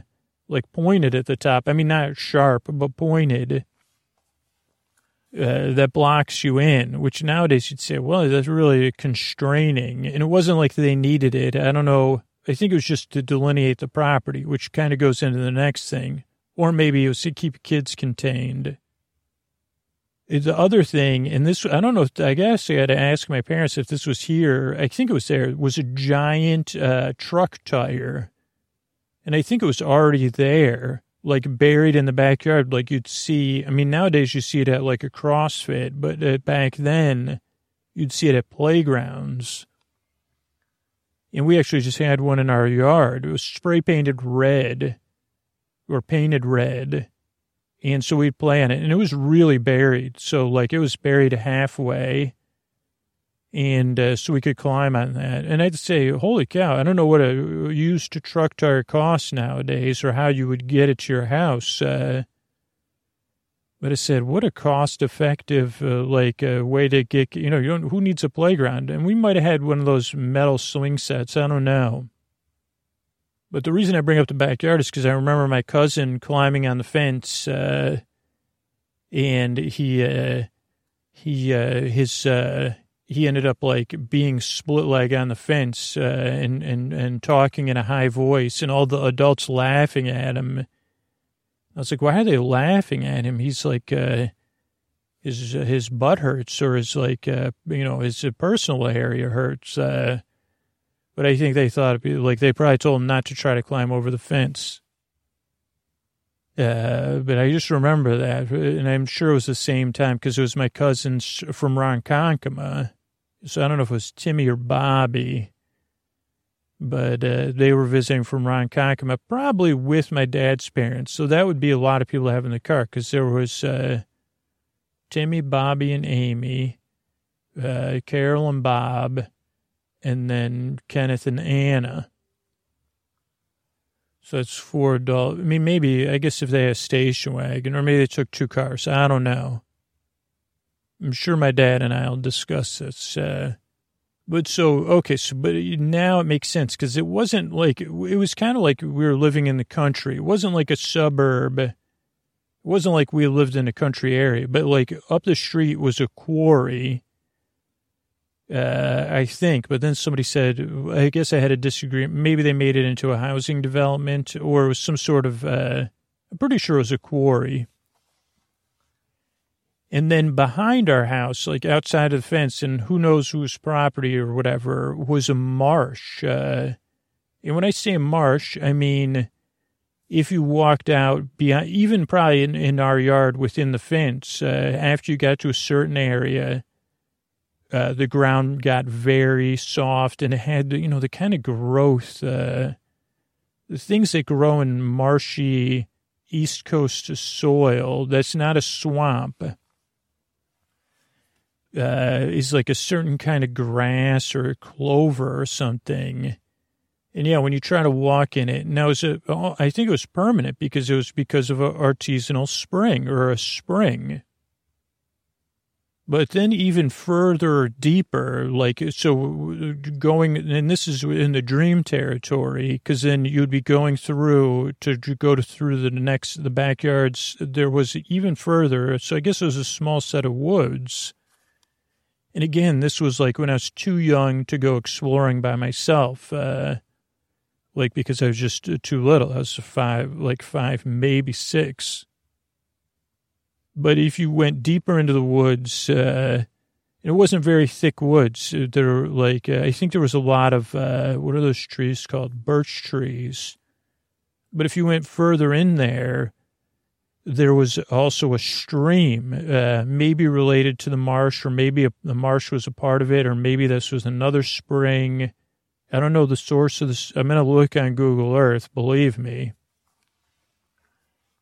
like pointed at the top. I mean, not sharp, but pointed uh, that blocks you in, which nowadays you'd say, well, that's really constraining. And it wasn't like they needed it. I don't know. I think it was just to delineate the property, which kind of goes into the next thing. Or maybe it was to keep kids contained. The other thing, and this, I don't know, I guess I had to ask my parents if this was here. I think it was there, was a giant uh, truck tire. And I think it was already there like buried in the backyard, like you'd see. I mean, nowadays you see it at like a CrossFit, but uh, back then you'd see it at playgrounds. And we actually just had one in our yard. It was spray painted red or painted red. And so we'd play on it. And it was really buried. So, like, it was buried halfway and uh, so we could climb on that. And I'd say, holy cow, I don't know what a used truck tire costs nowadays or how you would get it to your house. Uh, but I said, what a cost effective, uh, like, uh, way to get, you know, you don't, who needs a playground? And we might have had one of those metal swing sets. I don't know. But the reason I bring up the backyard is because I remember my cousin climbing on the fence, uh, and he, uh, he, his, he ended up like being split leg on the fence uh, and, and, and talking in a high voice and all the adults laughing at him. I was like, why are they laughing at him? He's like, uh, his, his butt hurts or his like, uh, you know, his personal area hurts. Uh, but I think they thought like they probably told him not to try to climb over the fence. Uh, but I just remember that, and I'm sure it was the same time because it was my cousins from Ronkonkoma so I don't know if it was Timmy or Bobby, but uh, they were visiting from Ronkonkoma, probably with my dad's parents. So that would be a lot of people having the car because there was uh, Timmy, Bobby, and Amy, uh, Carol and Bob, and then Kenneth and Anna. So it's four adult. I mean, maybe I guess if they had a station wagon, or maybe they took two cars. I don't know. I'm sure my dad and I'll discuss this. Uh, But so, okay, so, but now it makes sense because it wasn't like, it was kind of like we were living in the country. It wasn't like a suburb. It wasn't like we lived in a country area, but like up the street was a quarry. Uh, I think, but then somebody said, I guess I had a disagreement. Maybe they made it into a housing development or it was some sort of, uh, I'm pretty sure it was a quarry. And then behind our house, like outside of the fence, and who knows whose property or whatever, was a marsh. Uh, and when I say marsh, I mean if you walked out beyond, even probably in, in our yard within the fence, uh, after you got to a certain area, uh, the ground got very soft and it had, you know, the kind of growth, uh, the things that grow in marshy East Coast soil that's not a swamp uh, is like a certain kind of grass or clover or something. And yeah, when you try to walk in it, now is it, oh, I think it was permanent because it was because of an artesian spring or a spring. But then even further deeper, like, so going, and this is in the dream territory, because then you'd be going through to, to go to through the next, the backyards. There was even further. So I guess it was a small set of woods and again, this was like when I was too young to go exploring by myself, uh, like because I was just too little. I was five, like five, maybe six. But if you went deeper into the woods, uh, it wasn't very thick woods. There were like, uh, I think there was a lot of, uh, what are those trees called? Birch trees. But if you went further in there, there was also a stream, uh, maybe related to the marsh, or maybe a, the marsh was a part of it, or maybe this was another spring. I don't know the source of this. I'm going to look on Google Earth, believe me.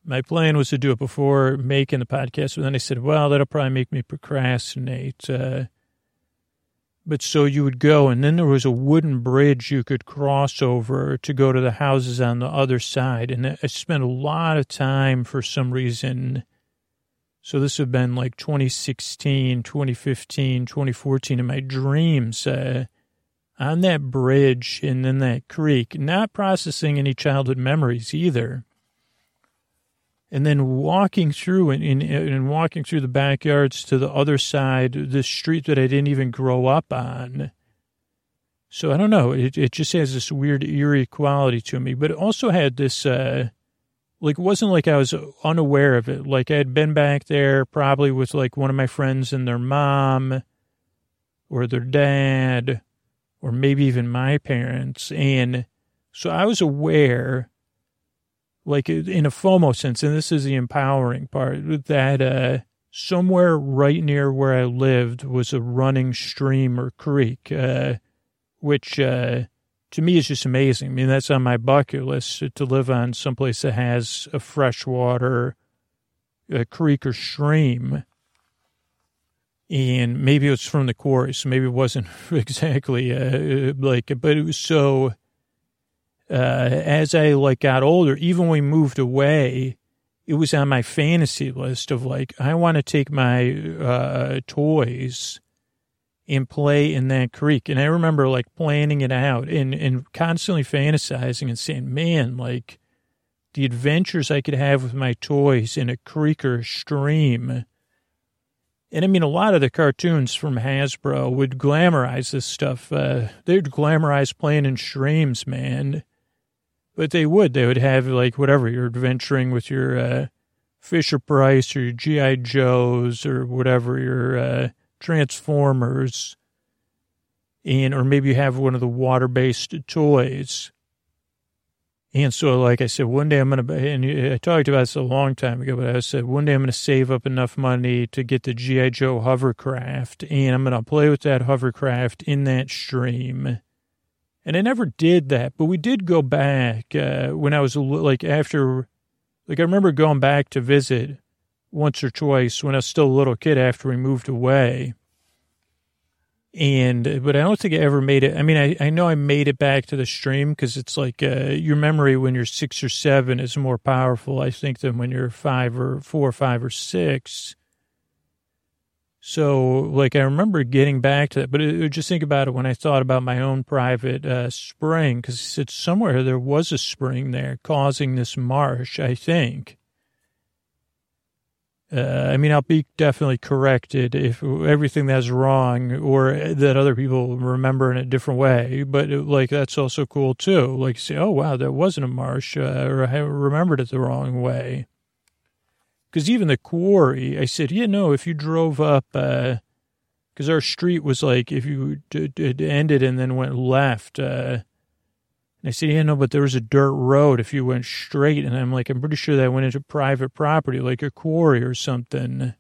My plan was to do it before making the podcast, but then I said, well, that'll probably make me procrastinate. Uh, but so you would go, and then there was a wooden bridge you could cross over to go to the houses on the other side. And I spent a lot of time for some reason. So this would have been like 2016, 2015, 2014 in my dreams uh, on that bridge and then that creek, not processing any childhood memories either and then walking through and, and, and, walking through the backyards to the other side, the street that I didn't even grow up on. So I don't know. It, it just has this weird eerie quality to me, but it also had this, uh, like, it wasn't like I was unaware of it. Like I had been back there probably with like one of my friends and their mom or their dad or maybe even my parents. And so I was aware like in a FOMO sense, and this is the empowering part, that uh, somewhere right near where I lived was a running stream or creek, uh, which uh, to me is just amazing. I mean, that's on my bucket list to live on someplace that has a freshwater a creek or stream. And maybe it was from the quarry, so maybe it wasn't exactly uh, like, but it was so uh, as I like got older, even when we moved away, it was on my fantasy list of like, I want to take my uh, toys and play in that creek. And I remember like planning it out and, and constantly fantasizing and saying, man, like the adventures I could have with my toys in a creek or a stream. And I mean, a lot of the cartoons from Hasbro would glamorize this stuff. Uh, they'd glamorize playing in streams, man. But they would. They would have like whatever you're adventuring with your uh, Fisher Price or your GI Joes or whatever your uh, Transformers, and or maybe you have one of the water based toys. And so, like I said, one day I'm going to, and I talked about this a long time ago, but I said one day I'm going to save up enough money to get the G.I. Joe hovercraft, and I'm going to play with that hovercraft in that stream. And I never did that, but we did go back uh, when I was like after, like I remember going back to visit once or twice when I was still a little kid after we moved away. And, but I don't think I ever made it. I mean, I, I know I made it back to the stream because it's like uh, your memory when you're six or seven is more powerful, I think, than when you're five or four or five or six. So, like, I remember getting back to that, but it, it, just think about it when I thought about my own private uh, spring, because it's somewhere there was a spring there causing this marsh, I think. Uh, I mean, I'll be definitely corrected if everything that's wrong or that other people remember in a different way. But it, like, that's also cool too. Like, you say, oh, wow, that wasn't a marsh, uh, or I remembered it the wrong way. Because even the quarry, I said, yeah, no, if you drove up, because uh, our street was like, if you d- d- ended and then went left, uh, and I said, yeah, no, but there was a dirt road if you went straight. And I'm like, I'm pretty sure that went into private property, like a quarry or something.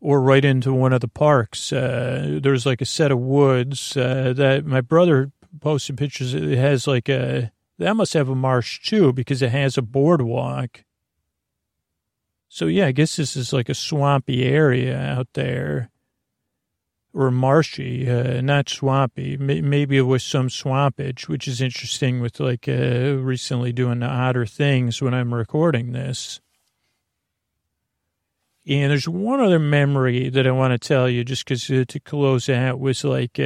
Or right into one of the parks. Uh, there's like a set of woods uh, that my brother posted pictures. It has like a, that must have a marsh too because it has a boardwalk. So yeah, I guess this is like a swampy area out there or marshy, uh, not swampy. Maybe it was some swampage, which is interesting with like uh, recently doing the odder things when I'm recording this. And there's one other memory that I want to tell you just because uh, to close out was like,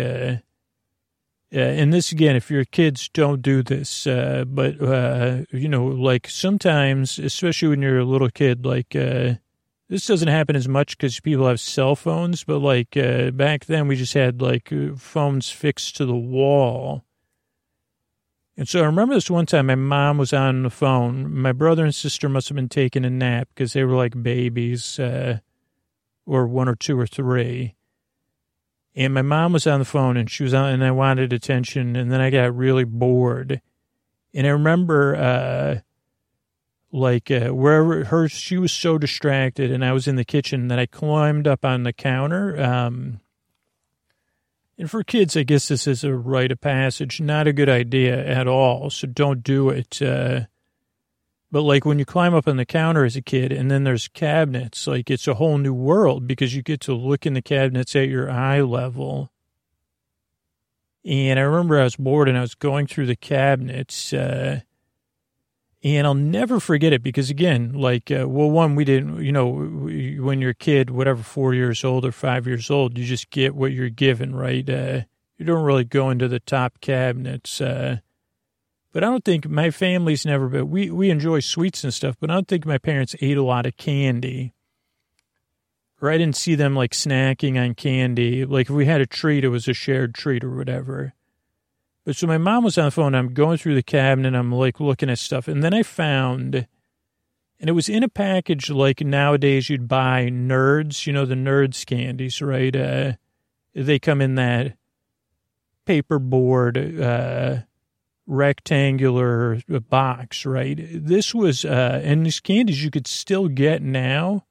uh, and this again, if your kids don't do this, uh, but, uh, you know, like sometimes, especially when you're a little kid, like, uh, this doesn't happen as much because people have cell phones, but like uh, back then we just had like uh, phones fixed to the wall. And so I remember this one time my mom was on the phone. My brother and sister must have been taking a nap because they were like babies, or one or two or three. And my mom was on the phone and she was on, and I wanted attention. And then I got really bored. And I remember, uh, like uh, wherever her she was so distracted and i was in the kitchen that i climbed up on the counter um, and for kids i guess this is a rite of passage not a good idea at all so don't do it uh, but like when you climb up on the counter as a kid and then there's cabinets like it's a whole new world because you get to look in the cabinets at your eye level and i remember i was bored and i was going through the cabinets uh, and I'll never forget it because, again, like, uh, well, one, we didn't, you know, when you're a kid, whatever, four years old or five years old, you just get what you're given, right? Uh, you don't really go into the top cabinets. Uh, but I don't think my family's never been, we, we enjoy sweets and stuff, but I don't think my parents ate a lot of candy. Or I didn't see them like snacking on candy. Like if we had a treat, it was a shared treat or whatever. But so my mom was on the phone. I'm going through the cabinet. I'm like looking at stuff. And then I found, and it was in a package like nowadays you'd buy nerds, you know, the nerds candies, right? Uh, they come in that paperboard, uh, rectangular box, right? This was, uh, and these candies you could still get now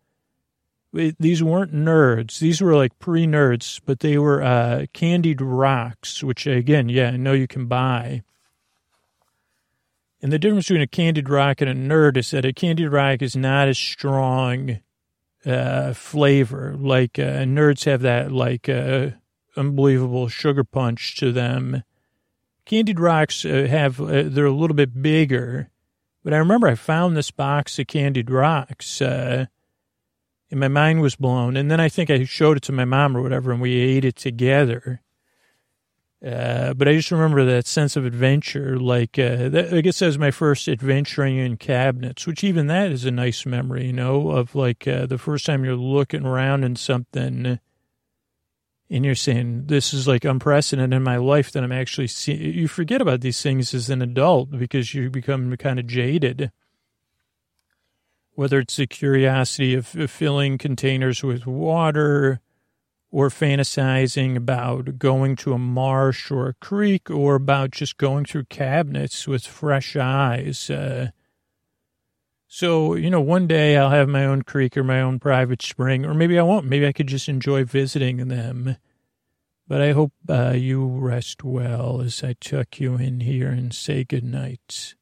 these weren't nerds. These were like pre nerds, but they were uh, candied rocks, which again, yeah, I know you can buy. And the difference between a candied rock and a nerd is that a candied rock is not as strong uh, flavor. Like uh, nerds have that like uh, unbelievable sugar punch to them. Candied rocks uh, have uh, they're a little bit bigger. But I remember I found this box of candied rocks and my mind was blown. And then I think I showed it to my mom or whatever, and we ate it together. Uh, but I just remember that sense of adventure. Like, uh, that, I guess that was my first adventuring in cabinets, which even that is a nice memory, you know, of like uh, the first time you're looking around in something and you're saying, this is like unprecedented in my life that I'm actually seeing. You forget about these things as an adult because you become kind of jaded whether it's the curiosity of, filling containers with water or fantasizing about going to a marsh or a creek or about just going through cabinets with fresh eyes. Uh, so, you know, one day I'll have my own creek or my own private spring, or maybe I won't. Maybe I could just enjoy visiting them. But I hope uh, you rest well as I tuck you in here and say good night.